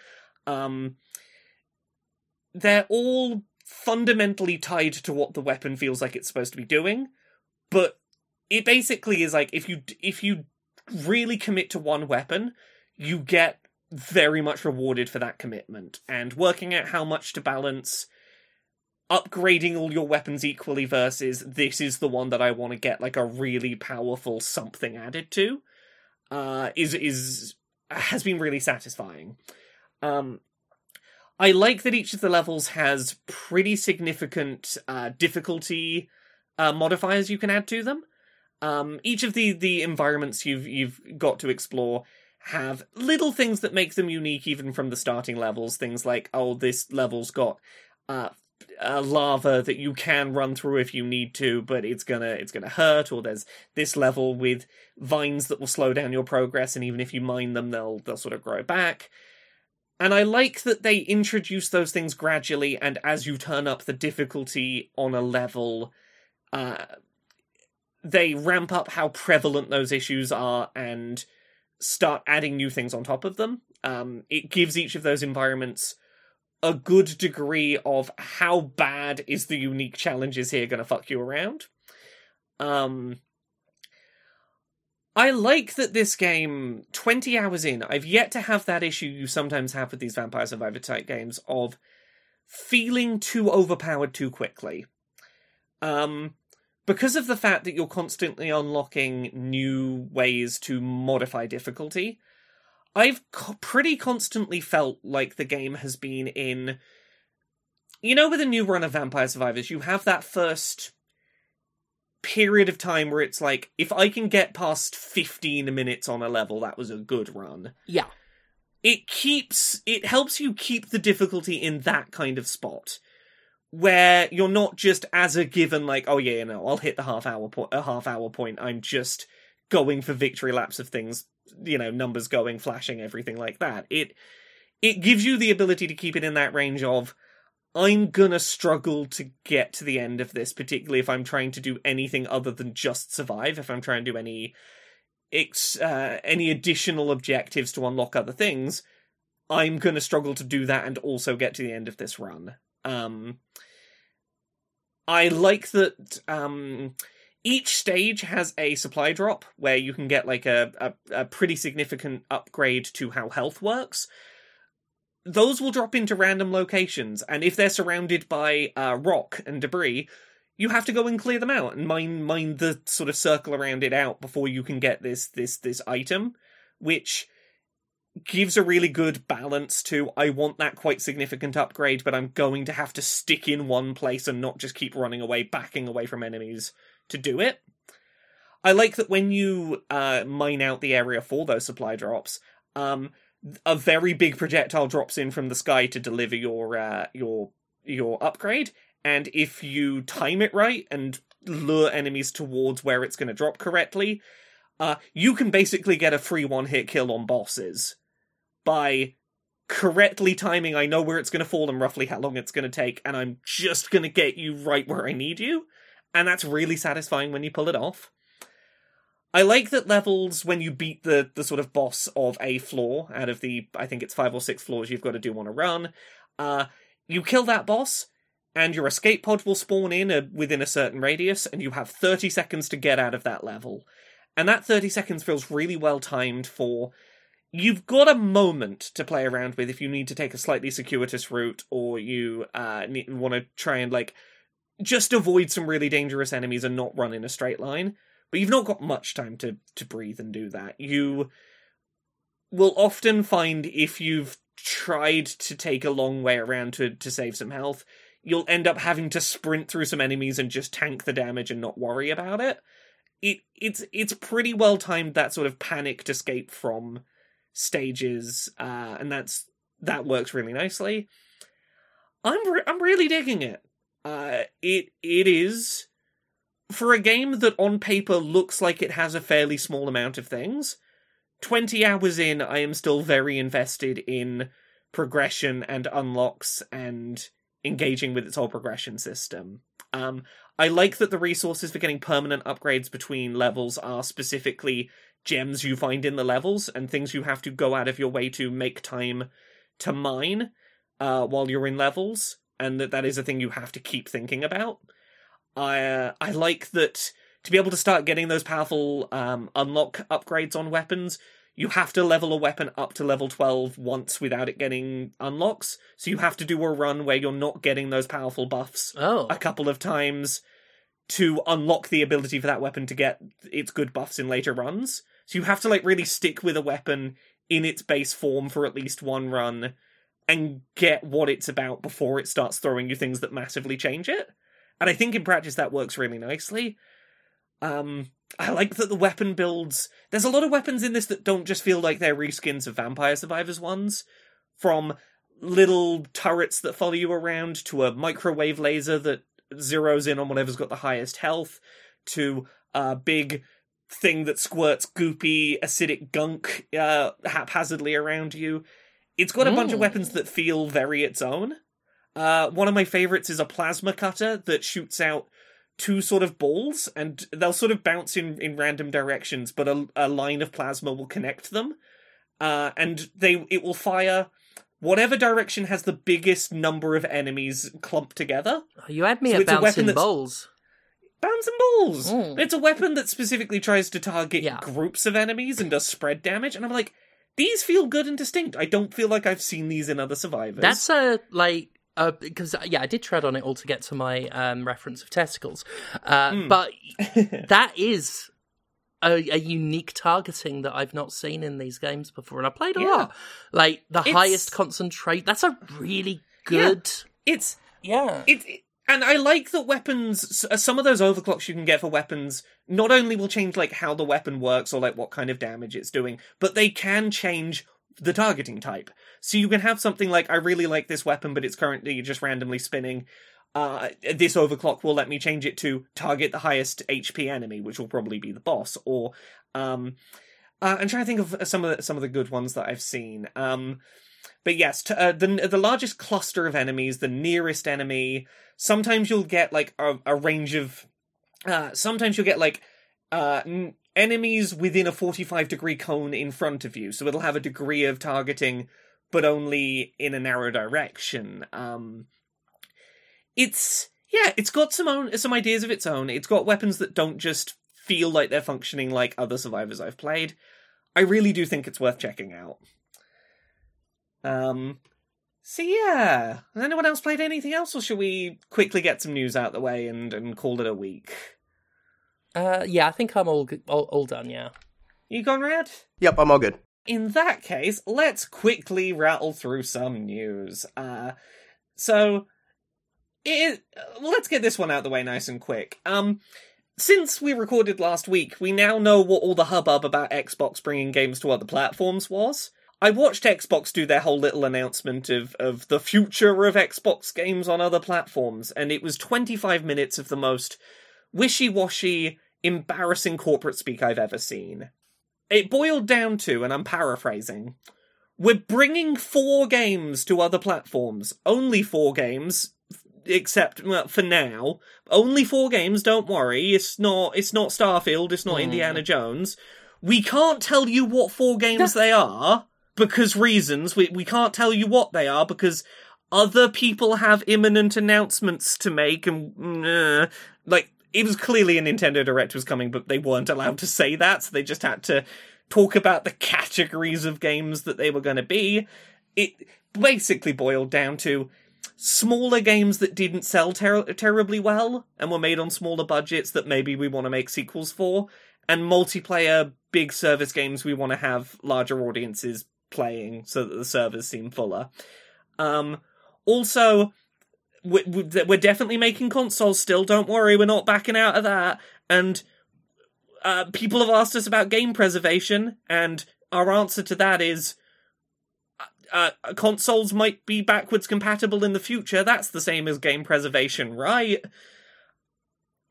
Speaker 1: Um, they're all fundamentally tied to what the weapon feels like it's supposed to be doing, but it basically is like if you if you really commit to one weapon, you get very much rewarded for that commitment and working out how much to balance upgrading all your weapons equally versus this is the one that I want to get like a really powerful something added to uh is is has been really satisfying. Um I like that each of the levels has pretty significant uh difficulty uh modifiers you can add to them. Um each of the the environments you've you've got to explore have little things that make them unique even from the starting levels things like oh this level's got uh uh, lava that you can run through if you need to, but it's gonna it's gonna hurt. Or there's this level with vines that will slow down your progress, and even if you mine them, they'll they'll sort of grow back. And I like that they introduce those things gradually, and as you turn up the difficulty on a level, uh, they ramp up how prevalent those issues are and start adding new things on top of them. Um, it gives each of those environments a good degree of how bad is the unique challenges here going to fuck you around. Um, I like that this game, 20 hours in, I've yet to have that issue you sometimes have with these Vampire Survivor type games of feeling too overpowered too quickly. Um, because of the fact that you're constantly unlocking new ways to modify difficulty, I've co- pretty constantly felt like the game has been in. You know, with a new run of Vampire Survivors, you have that first period of time where it's like, if I can get past 15 minutes on a level, that was a good run.
Speaker 2: Yeah.
Speaker 1: It keeps, it helps you keep the difficulty in that kind of spot. Where you're not just as a given, like, oh yeah, no, I'll hit the half hour point, a half hour point. I'm just going for victory laps of things, you know, numbers going, flashing, everything like that. It, it gives you the ability to keep it in that range of, I'm gonna struggle to get to the end of this, particularly if I'm trying to do anything other than just survive. If I'm trying to do any ex- uh, any additional objectives to unlock other things, I'm gonna struggle to do that and also get to the end of this run. Um, I like that. Um, each stage has a supply drop where you can get like a, a, a pretty significant upgrade to how health works. Those will drop into random locations, and if they're surrounded by uh, rock and debris, you have to go and clear them out and mine mine the sort of circle around it out before you can get this this this item, which gives a really good balance to I want that quite significant upgrade, but I'm going to have to stick in one place and not just keep running away, backing away from enemies to do it. I like that when you uh, mine out the area for those supply drops, um, a very big projectile drops in from the sky to deliver your uh, your your upgrade, and if you time it right and lure enemies towards where it's going to drop correctly, uh, you can basically get a free one hit kill on bosses by correctly timing. I know where it's going to fall and roughly how long it's going to take, and I'm just going to get you right where I need you, and that's really satisfying when you pull it off. I like that levels when you beat the the sort of boss of a floor out of the I think it's five or six floors you've got to do on a run. Uh, you kill that boss, and your escape pod will spawn in a, within a certain radius, and you have thirty seconds to get out of that level. And that thirty seconds feels really well timed for. You've got a moment to play around with if you need to take a slightly circuitous route, or you uh, want to try and like just avoid some really dangerous enemies and not run in a straight line but you've not got much time to to breathe and do that. You will often find if you've tried to take a long way around to to save some health, you'll end up having to sprint through some enemies and just tank the damage and not worry about it. It it's it's pretty well timed that sort of panicked escape from stages, uh, and that's that works really nicely. I'm re- I'm really digging it. Uh, it it is for a game that on paper looks like it has a fairly small amount of things, 20 hours in, I am still very invested in progression and unlocks and engaging with its whole progression system. Um, I like that the resources for getting permanent upgrades between levels are specifically gems you find in the levels and things you have to go out of your way to make time to mine uh, while you're in levels, and that that is a thing you have to keep thinking about. I uh, I like that to be able to start getting those powerful um, unlock upgrades on weapons. You have to level a weapon up to level 12 once without it getting unlocks. So you have to do a run where you're not getting those powerful buffs
Speaker 2: Oh.
Speaker 1: a couple of times to unlock the ability for that weapon to get its good buffs in later runs. So you have to like really stick with a weapon in its base form for at least one run and get what it's about before it starts throwing you things that massively change it. And I think in practice that works really nicely. Um, I like that the weapon builds. There's a lot of weapons in this that don't just feel like they're reskins of Vampire Survivors ones. From little turrets that follow you around to a microwave laser that zeroes in on whatever's got the highest health to a big thing that squirts goopy acidic gunk uh, haphazardly around you. It's got a bunch of
Speaker 2: Mm.
Speaker 1: weapons that feel very its own. Uh, one of my favorites is a plasma cutter that shoots out two sort of balls, and they'll sort of bounce in, in random directions, but a, a line of plasma will connect them, uh, and they it will fire whatever direction has the biggest number of enemies clumped together.
Speaker 2: You had me
Speaker 1: So
Speaker 2: at
Speaker 1: it's a weapon
Speaker 2: bouncing.
Speaker 1: Bounce and balls.
Speaker 2: Mm.
Speaker 1: It's a weapon that specifically tries to target
Speaker 2: Yeah.
Speaker 1: groups of enemies and does spread damage, and I'm like, these feel good and distinct. I don't feel like I've seen these in other survivors.
Speaker 2: That's a like uh, because yeah, I did tread on it all to get to my um, reference of testicles, uh,
Speaker 1: Hmm.
Speaker 2: but that is a, a unique targeting that I've not seen in these games before, and I played a
Speaker 1: Yeah.
Speaker 2: lot. Like the
Speaker 1: It's-
Speaker 2: highest concentrate. That's a really good.
Speaker 1: it's
Speaker 2: Yeah.
Speaker 1: it, it- and I like that weapons. Some of those overclocks you can get for weapons not only will change like how the weapon works or like what kind of damage it's doing, but they can change the targeting type. So you can have something like I really like this weapon, but it's currently just randomly spinning. Uh, this overclock will let me change it to target the highest HP enemy, which will probably be the boss. Or um, uh, I'm trying to think of some of the, some of the good ones that I've seen. Um, but yes, t- uh, the the largest cluster of enemies, the nearest enemy. Sometimes you'll get like a, a range of. Uh, sometimes you'll get like uh, n- enemies within a forty-five degree cone in front of you, so it'll have a degree of targeting, but only in a narrow direction. Um, it's yeah, it's got some own some ideas of its own. It's got weapons that don't just feel like they're functioning like other survivors I've played. I really do think it's worth checking out. Um, so yeah, has anyone else played anything else, or should we quickly get some news out the way and and call it a week?
Speaker 2: Uh, yeah, I think I'm all, all all done. Yeah.
Speaker 1: You gone red?
Speaker 3: Yep, I'm all good.
Speaker 1: In that case, let's quickly rattle through some news. Uh, so, it, let's get this one out of the way nice and quick. Um, since we recorded last week, we now know what all the hubbub about Xbox bringing games to other platforms was. I watched Xbox do their whole little announcement of, of the future of Xbox games on other platforms, and it was 25 minutes of the most wishy washy, embarrassing corporate speak I've ever seen. It boiled down to, and I'm paraphrasing, we're bringing four games to other platforms. Only four games, except well, for now. Only four games. Don't worry. It's not. It's not Starfield. It's not
Speaker 2: Hmm.
Speaker 1: Indiana Jones. We can't tell you what four games they are because reasons. We we can't tell you what they are because other people have imminent announcements to make, and mm, uh, like it was clearly a Nintendo Direct was coming, but they weren't allowed to say that, so they just had to talk about the categories of games that they were going to be. It basically boiled down to smaller games that didn't sell ter- terribly well and were made on smaller budgets that maybe we want to make sequels for, and multiplayer big service games we want to have larger audiences playing so that the servers seem fuller. Um, also, we- we- we're definitely making consoles still. Don't worry, we're not backing out of that. And uh, people have asked us about game preservation, and our answer to that is uh, uh, consoles might be backwards compatible in the future. That's the same as game preservation, right?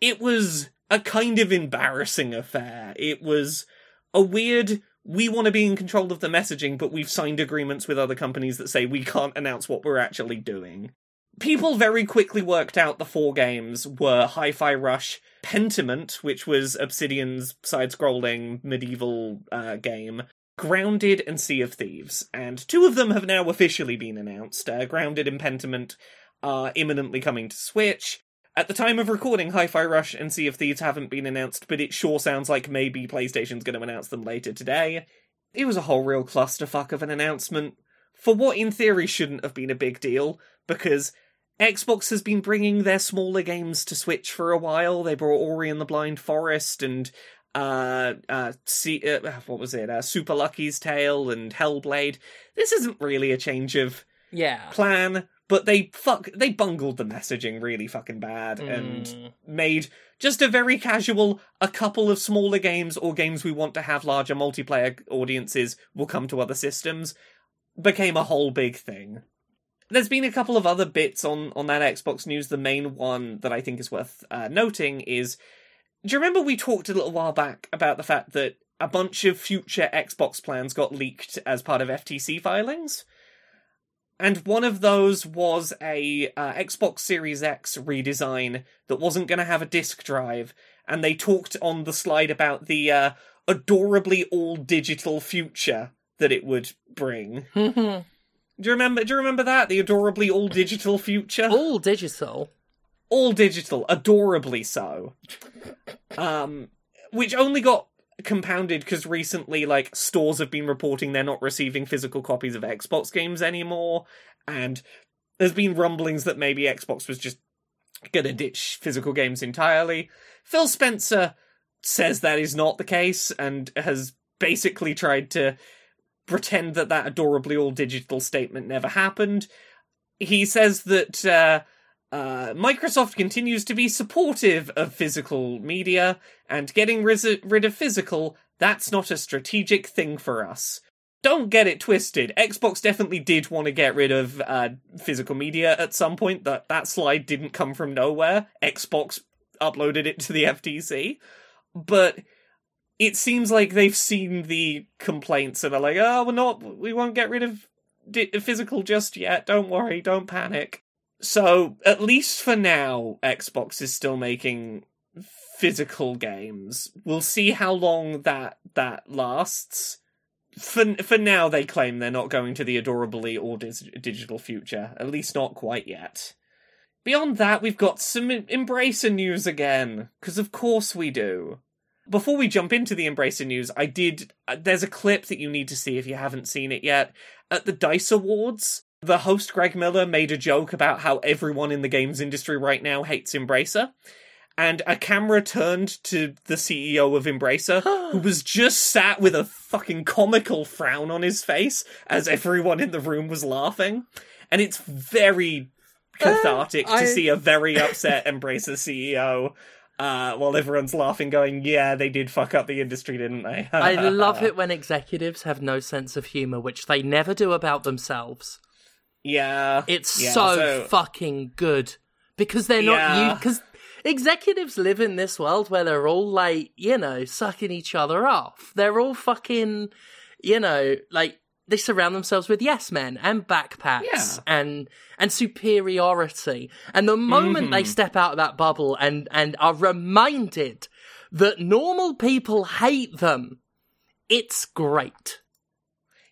Speaker 1: It was a kind of embarrassing affair. It was a weird. We want to be in control of the messaging, but we've signed agreements with other companies that say we can't announce what we're actually doing. People very quickly worked out the four games were Hi Fi Rush, Pentiment, which was Obsidian's side scrolling medieval uh, game, Grounded, and Sea of Thieves. And two of them have now officially been announced. Uh, Grounded and Pentiment are imminently coming to Switch. At the time of recording, Hi Fi Rush and Sea of Thieves haven't been announced, but it sure sounds like maybe PlayStation's going to announce them later today. It was a whole real clusterfuck of an announcement for what in theory shouldn't have been a big deal, because Xbox has been bringing their smaller games to Switch for a while. They brought Ori and the Blind Forest and uh uh, see, uh what was it? Uh, Super Lucky's Tale and Hellblade. This isn't really a change of
Speaker 2: Yeah.
Speaker 1: plan, but they fuck they bungled the messaging really fucking bad and
Speaker 2: Mm.
Speaker 1: made just a very casual a couple of smaller games or games we want to have larger multiplayer audiences will come to other systems became a whole big thing. There's been a couple of other bits on on that Xbox news. The main one that I think is worth uh, noting is do you remember we talked a little while back about the fact that a bunch of future Xbox plans got leaked as part of FTC filings? And one of those was a uh, Xbox Series X redesign that wasn't going to have a disk drive, and they talked on the slide about the uh, adorably all digital future that it would bring. Do you remember? Do you remember that the adorably all digital future?
Speaker 2: all digital.
Speaker 1: all digital, adorably so. Um, which only got compounded because recently, like, stores have been reporting they're not receiving physical copies of Xbox games anymore, and there's been rumblings that maybe Xbox was just gonna ditch physical games entirely. Phil Spencer says that is not the case and has basically tried to pretend that that adorably all digital statement never happened. He says that uh, uh, Microsoft continues to be supportive of physical media and getting ris- rid of physical. That's not a strategic thing for us. Don't get it twisted. Xbox definitely did want to get rid of uh, physical media at some point. That that slide didn't come from nowhere. Xbox uploaded it to the FTC, but it seems like they've seen the complaints and are like, "Oh, we're not. We won't get rid of di- physical just yet. Don't worry. Don't panic." So at least for now, Xbox is still making physical games. We'll see how long that that lasts. For for now, they claim they're not going to the adorably or dis- digital future. At least not quite yet. Beyond that, we've got some Embracer news again, because of course we do. Before we jump into the Embracer news, I did. Uh, there's a clip that you need to see if you haven't seen it yet. At the Dice Awards, the host Greg Miller made a joke about how everyone in the games industry right now hates Embracer. And a camera turned to the CEO of Embracer, who was just sat with a fucking comical frown on his face as everyone in the room was laughing. And it's very cathartic
Speaker 2: I-
Speaker 1: to see a very upset Embracer CEO uh, while everyone's laughing, going, "Yeah, they did fuck up the industry, didn't they?"
Speaker 2: I love it when executives have no sense of humor, which they never do about themselves.
Speaker 1: Yeah,
Speaker 2: It's
Speaker 1: Yeah,
Speaker 2: so, fucking good because they're not
Speaker 1: Yeah.
Speaker 2: you because executives live in this world where they're all like you know sucking each other off. They're all fucking you know like they surround themselves with yes men and backpacks
Speaker 1: Yeah.
Speaker 2: and and superiority. And the moment they
Speaker 1: Mhm.
Speaker 2: step out of that bubble and and are reminded that normal people hate them, it's great.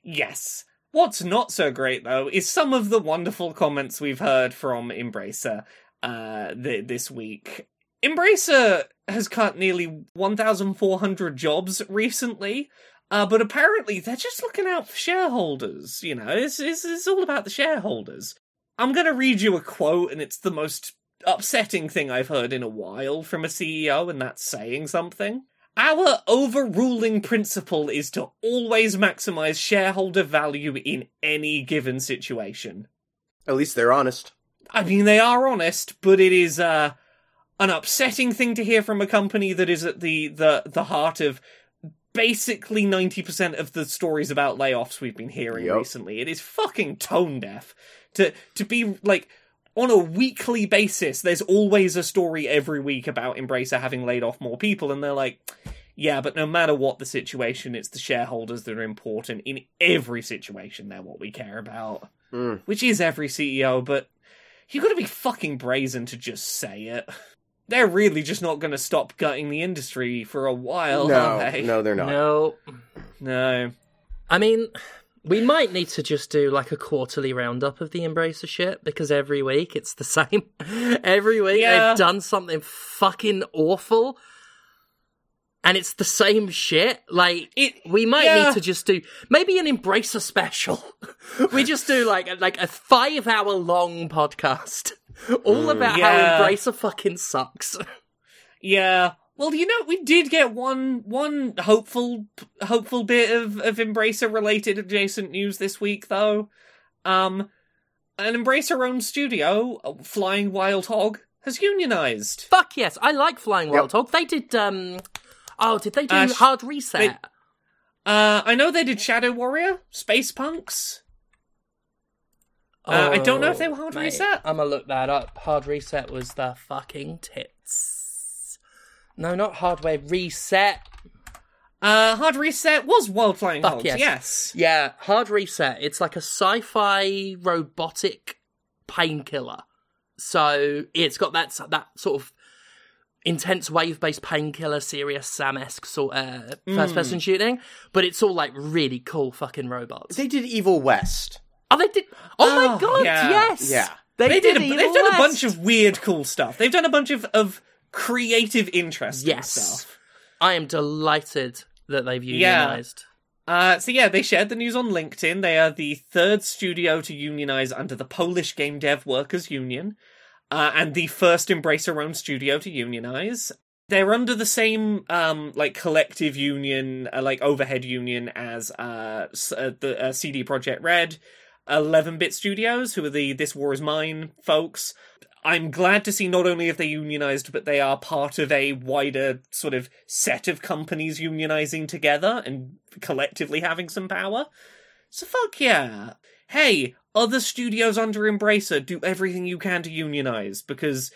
Speaker 1: Yes. What's not so great though is some of the wonderful comments we've heard from Embracer uh th- this week. Embracer has cut nearly 1,400 jobs recently, uh, but apparently they're just looking out for shareholders. You know, it's, it's, it's all about the shareholders. I'm going to read you a quote, and it's the most upsetting thing I've heard in a while from a CEO, and that's saying something. Our overruling principle is to always maximize shareholder value in any given situation.
Speaker 3: At least they're honest.
Speaker 1: I mean, they are honest, but it is uh, an upsetting thing to hear from a company that is at the the the heart of basically ninety percent of the stories about layoffs we've been hearing
Speaker 3: Yep.
Speaker 1: recently. It is fucking tone deaf to to be like on a weekly basis. There's always a story every week about Embracer having laid off more people, and they're like. Yeah, but no matter what the situation, it's the shareholders that are important. In every situation, they're what we care about.
Speaker 3: Mm.
Speaker 1: Which is every CEO, but you've gotta be fucking brazen to just say it. They're really just not gonna stop gutting the industry for a while,
Speaker 3: no,
Speaker 1: are they?
Speaker 3: no, they're not.
Speaker 2: No,
Speaker 1: No.
Speaker 2: I mean, we might need to just do like a quarterly roundup of the Embracer shit because every week it's the same. every week
Speaker 1: Yeah.
Speaker 2: they've done something fucking awful. And it's the same shit. Like
Speaker 1: It-
Speaker 2: we might
Speaker 1: yeah.
Speaker 2: need to just do maybe an Embracer special. we just do like like a five hour long podcast, all mm, about
Speaker 1: Yeah.
Speaker 2: how Embracer fucking sucks.
Speaker 1: Yeah. Well, you know, we did get one one hopeful hopeful bit of, of Embracer related adjacent news this week though. Um an Embracer owned studio, uh, Flying Wild Hog, has unionized.
Speaker 2: Fuck yes, I like Flying Wild
Speaker 3: Yep.
Speaker 2: Hog. They did um oh, did they do
Speaker 1: Uh, sh-
Speaker 2: Hard Reset?
Speaker 1: Uh I know they did Shadow Warrior, Space Punks. Uh, I don't know if they were Hard
Speaker 2: mate,
Speaker 1: Reset.
Speaker 2: I'm gonna look that up. Hard Reset was the fucking tits. No, not Hardware Reset.
Speaker 1: Uh Hard Reset was Wild Flying
Speaker 2: Fuck
Speaker 1: Hogs,
Speaker 2: yes.
Speaker 1: yes.
Speaker 2: Yeah, Hard Reset. It's like a sci-fi robotic painkiller. So it's got that that sort of intense wave-based painkiller, serious Sam-esque sort uh, of first-person hmm. shooting, but it's all like really cool fucking robots.
Speaker 3: They did Evil West.
Speaker 2: Oh, they did. Oh, my
Speaker 1: Oh,
Speaker 2: god!
Speaker 1: yeah.
Speaker 2: Yes.
Speaker 3: Yeah.
Speaker 2: They,
Speaker 1: They did. A,
Speaker 2: Evil
Speaker 1: they've done a bunch of weird, cool stuff. They've done a bunch of of creative, interesting
Speaker 2: Yes.
Speaker 1: stuff.
Speaker 2: I am delighted that they've
Speaker 1: Yeah.
Speaker 2: unionized.
Speaker 1: Uh, so yeah, they shared the news on LinkedIn. They are the third studio to unionize under the Polish Game Dev Workers Union, uh, and the first Embracer owned studio to unionize. They're under the same um, like collective union, uh, like overhead union as uh, uh, the uh, CD Projekt Red, Eleven Bit Studios, who are the This War Is Mine folks. I'm glad to see not only have they unionized, but they are part of a wider sort of set of companies unionizing together and collectively having some power. So fuck yeah. Hey, other studios under Embracer, do everything you can to unionize because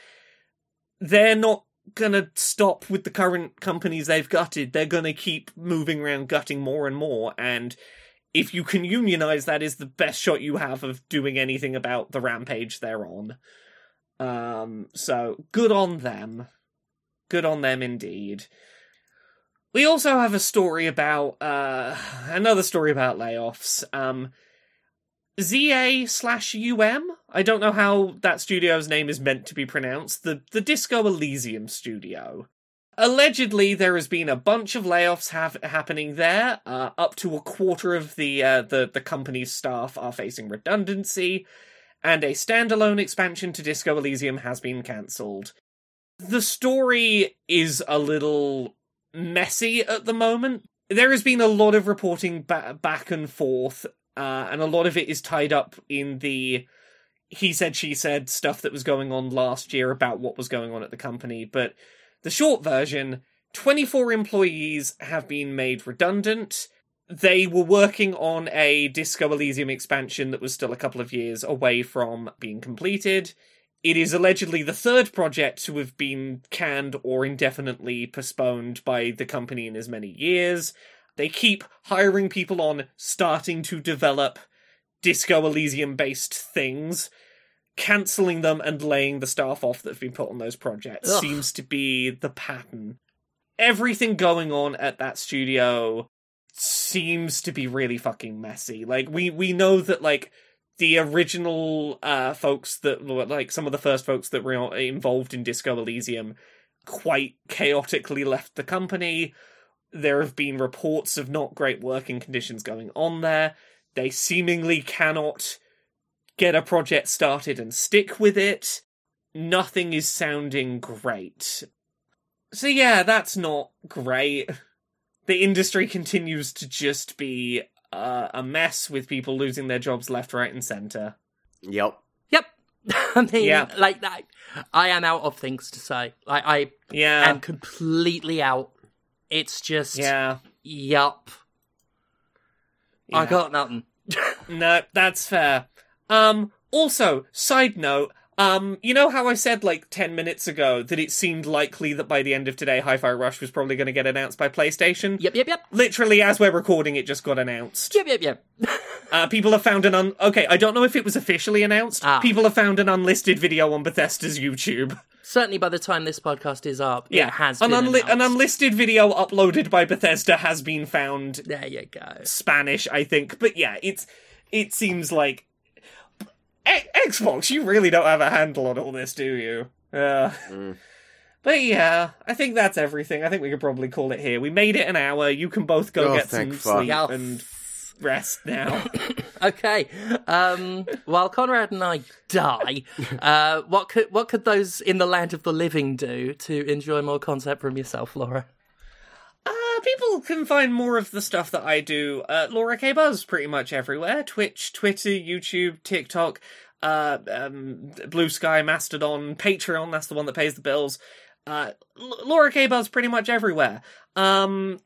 Speaker 1: they're not gonna stop with the current companies they've gutted. They're gonna keep moving around gutting more and more and if you can unionize, that is the best shot you have of doing anything about the rampage they're on. Um, so good on them. Good on them indeed. We also have a story about uh another story about layoffs. Um ZA slash UM. I don't know how that studio's name is meant to be pronounced. The the Disco Elysium studio. Allegedly, there has been a bunch of layoffs have, happening there. Uh, up to a quarter of the uh, the the company's staff are facing redundancy, and a standalone expansion to Disco Elysium has been cancelled. The story is a little messy at the moment. There has been a lot of reporting ba- back and forth, uh, and a lot of it is tied up in the he said, she said stuff that was going on last year about what was going on at the company. But the short version 24 employees have been made redundant. They were working on a Disco Elysium expansion that was still a couple of years away from being completed. It is allegedly the third project to have been canned or indefinitely postponed by the company in as many years. They keep hiring people on, starting to develop Disco Elysium based things. Cancelling them and laying the staff off that have been put on those projects
Speaker 2: Ugh.
Speaker 1: seems to be the pattern. Everything going on at that studio seems to be really fucking messy. Like we we know that like the original uh folks that were like some of the first folks that were involved in Disco Elysium quite chaotically left the company. There have been reports of not great working conditions going on there. They seemingly cannot get a project started and stick with it. Nothing is sounding great. So yeah, that's not great. The industry continues to just be uh, a mess with people losing their jobs left, right, and center.
Speaker 3: Yep.
Speaker 2: Yep. I mean,
Speaker 1: Yeah.
Speaker 2: like that. I am out of things to say. Like I
Speaker 1: Yeah,
Speaker 2: am completely out. It's just,
Speaker 1: yeah,
Speaker 2: yup. I got nothing.
Speaker 1: No, that's fair. Um, also, side note, um, you know how I said like 10 minutes ago that it seemed likely that by the end of today, Hi Fi Rush was probably going to get announced by PlayStation?
Speaker 2: Yep, yep, yep.
Speaker 1: Literally, as we're recording, it just got announced.
Speaker 2: Yep, yep, yep.
Speaker 1: Uh, people have found an un. Okay, I don't know if it was officially announced.
Speaker 2: Ah.
Speaker 1: People have found an unlisted video on Bethesda's YouTube.
Speaker 2: Certainly by the time this podcast is up,
Speaker 1: Yeah,
Speaker 2: it has
Speaker 1: an,
Speaker 2: been
Speaker 1: unli- an unlisted video uploaded by Bethesda has been found
Speaker 2: There you go.
Speaker 1: Spanish, I think. But yeah, it's it seems like E- Xbox. You really don't have a handle on all this, do you? Uh,
Speaker 3: Mm.
Speaker 1: But yeah, I think that's everything. I think we could probably call it here. We made it an hour. You can both go
Speaker 3: Oh,
Speaker 1: get some
Speaker 3: fuck.
Speaker 1: sleep
Speaker 2: Yeah.
Speaker 1: and rest now.
Speaker 2: Okay. Um, while Conrad and I die, uh, what could what could those in the land of the living do to enjoy more content from yourself, Laura?
Speaker 1: Uh, people can find more of the stuff that I do at Laura K Buzz pretty much everywhere. Twitch, Twitter, YouTube, TikTok, uh, um, Blue Sky, Mastodon, Patreon, that's the one that pays the bills. Uh, Laura K Buzz pretty much everywhere. Um,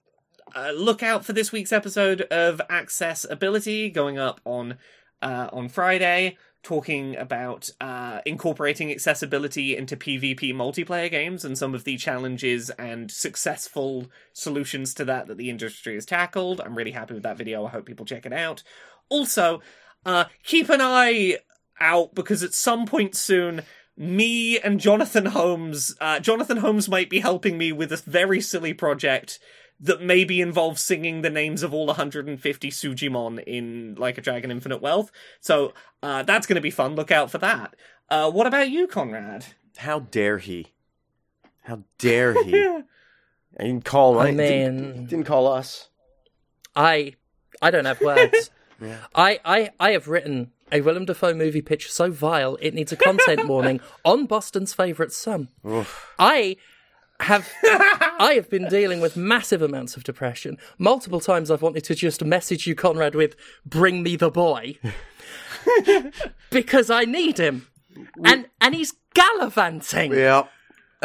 Speaker 1: uh, look out for this week's episode of Access-Ability going up on, uh, on Friday. Talking about uh, incorporating accessibility into PvP multiplayer games and some of the challenges and successful solutions to that that the industry has tackled. I'm really happy with that video. I hope people check it out. Also, uh, keep an eye out because at some point soon, me and Jonathan Holmes, uh, Jonathan Holmes might be helping me with a very silly project that maybe involves singing the names of all 150 Sujimon in Like a Dragon Infinite Wealth. So uh, that's going to be fun. Look out for that. Uh, what about you, Conrad?
Speaker 3: How dare he? How dare he? I didn't call.
Speaker 2: I
Speaker 3: I didn't, didn't call us.
Speaker 2: I I don't have words.
Speaker 3: Yeah.
Speaker 2: I, I I have written a Willem Dafoe movie pitch so vile it needs a content warning on Boston's favourite son.
Speaker 3: Oof.
Speaker 2: I have I have been dealing with massive amounts of depression. Multiple times I've wanted to just message you, Conrad, with "Bring me the boy," because I need him, and and he's gallivanting.
Speaker 3: Yeah.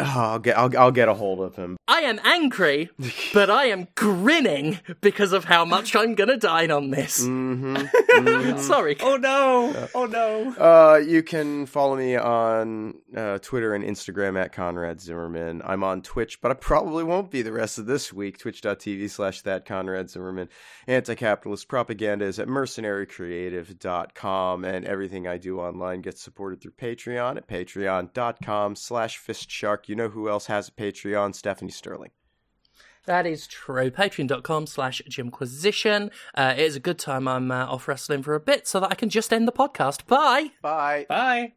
Speaker 3: Oh, I'll get. I'll, I'll get a hold of him.
Speaker 2: I am angry, but I am grinning because of how much I'm gonna dine on this. Sorry,
Speaker 1: Oh no! Oh no!
Speaker 3: Uh, you can follow me on uh, Twitter and Instagram at Conrad Zimmerman. I'm on Twitch, but I probably won't be the rest of this week. Twitch.tv slash that Conrad Zimmerman. Anti-capitalist propaganda is at mercenarycreative.com, and everything I do online gets supported through Patreon at patreon.com slash fistshark. You know who else has a Patreon? Stephanie Sterling.
Speaker 2: That is true. Patreon.com slash Jimquisition. Uh, it is a good time I'm uh, off wrestling for a bit so that I can just end the podcast. Bye.
Speaker 3: Bye.
Speaker 1: Bye.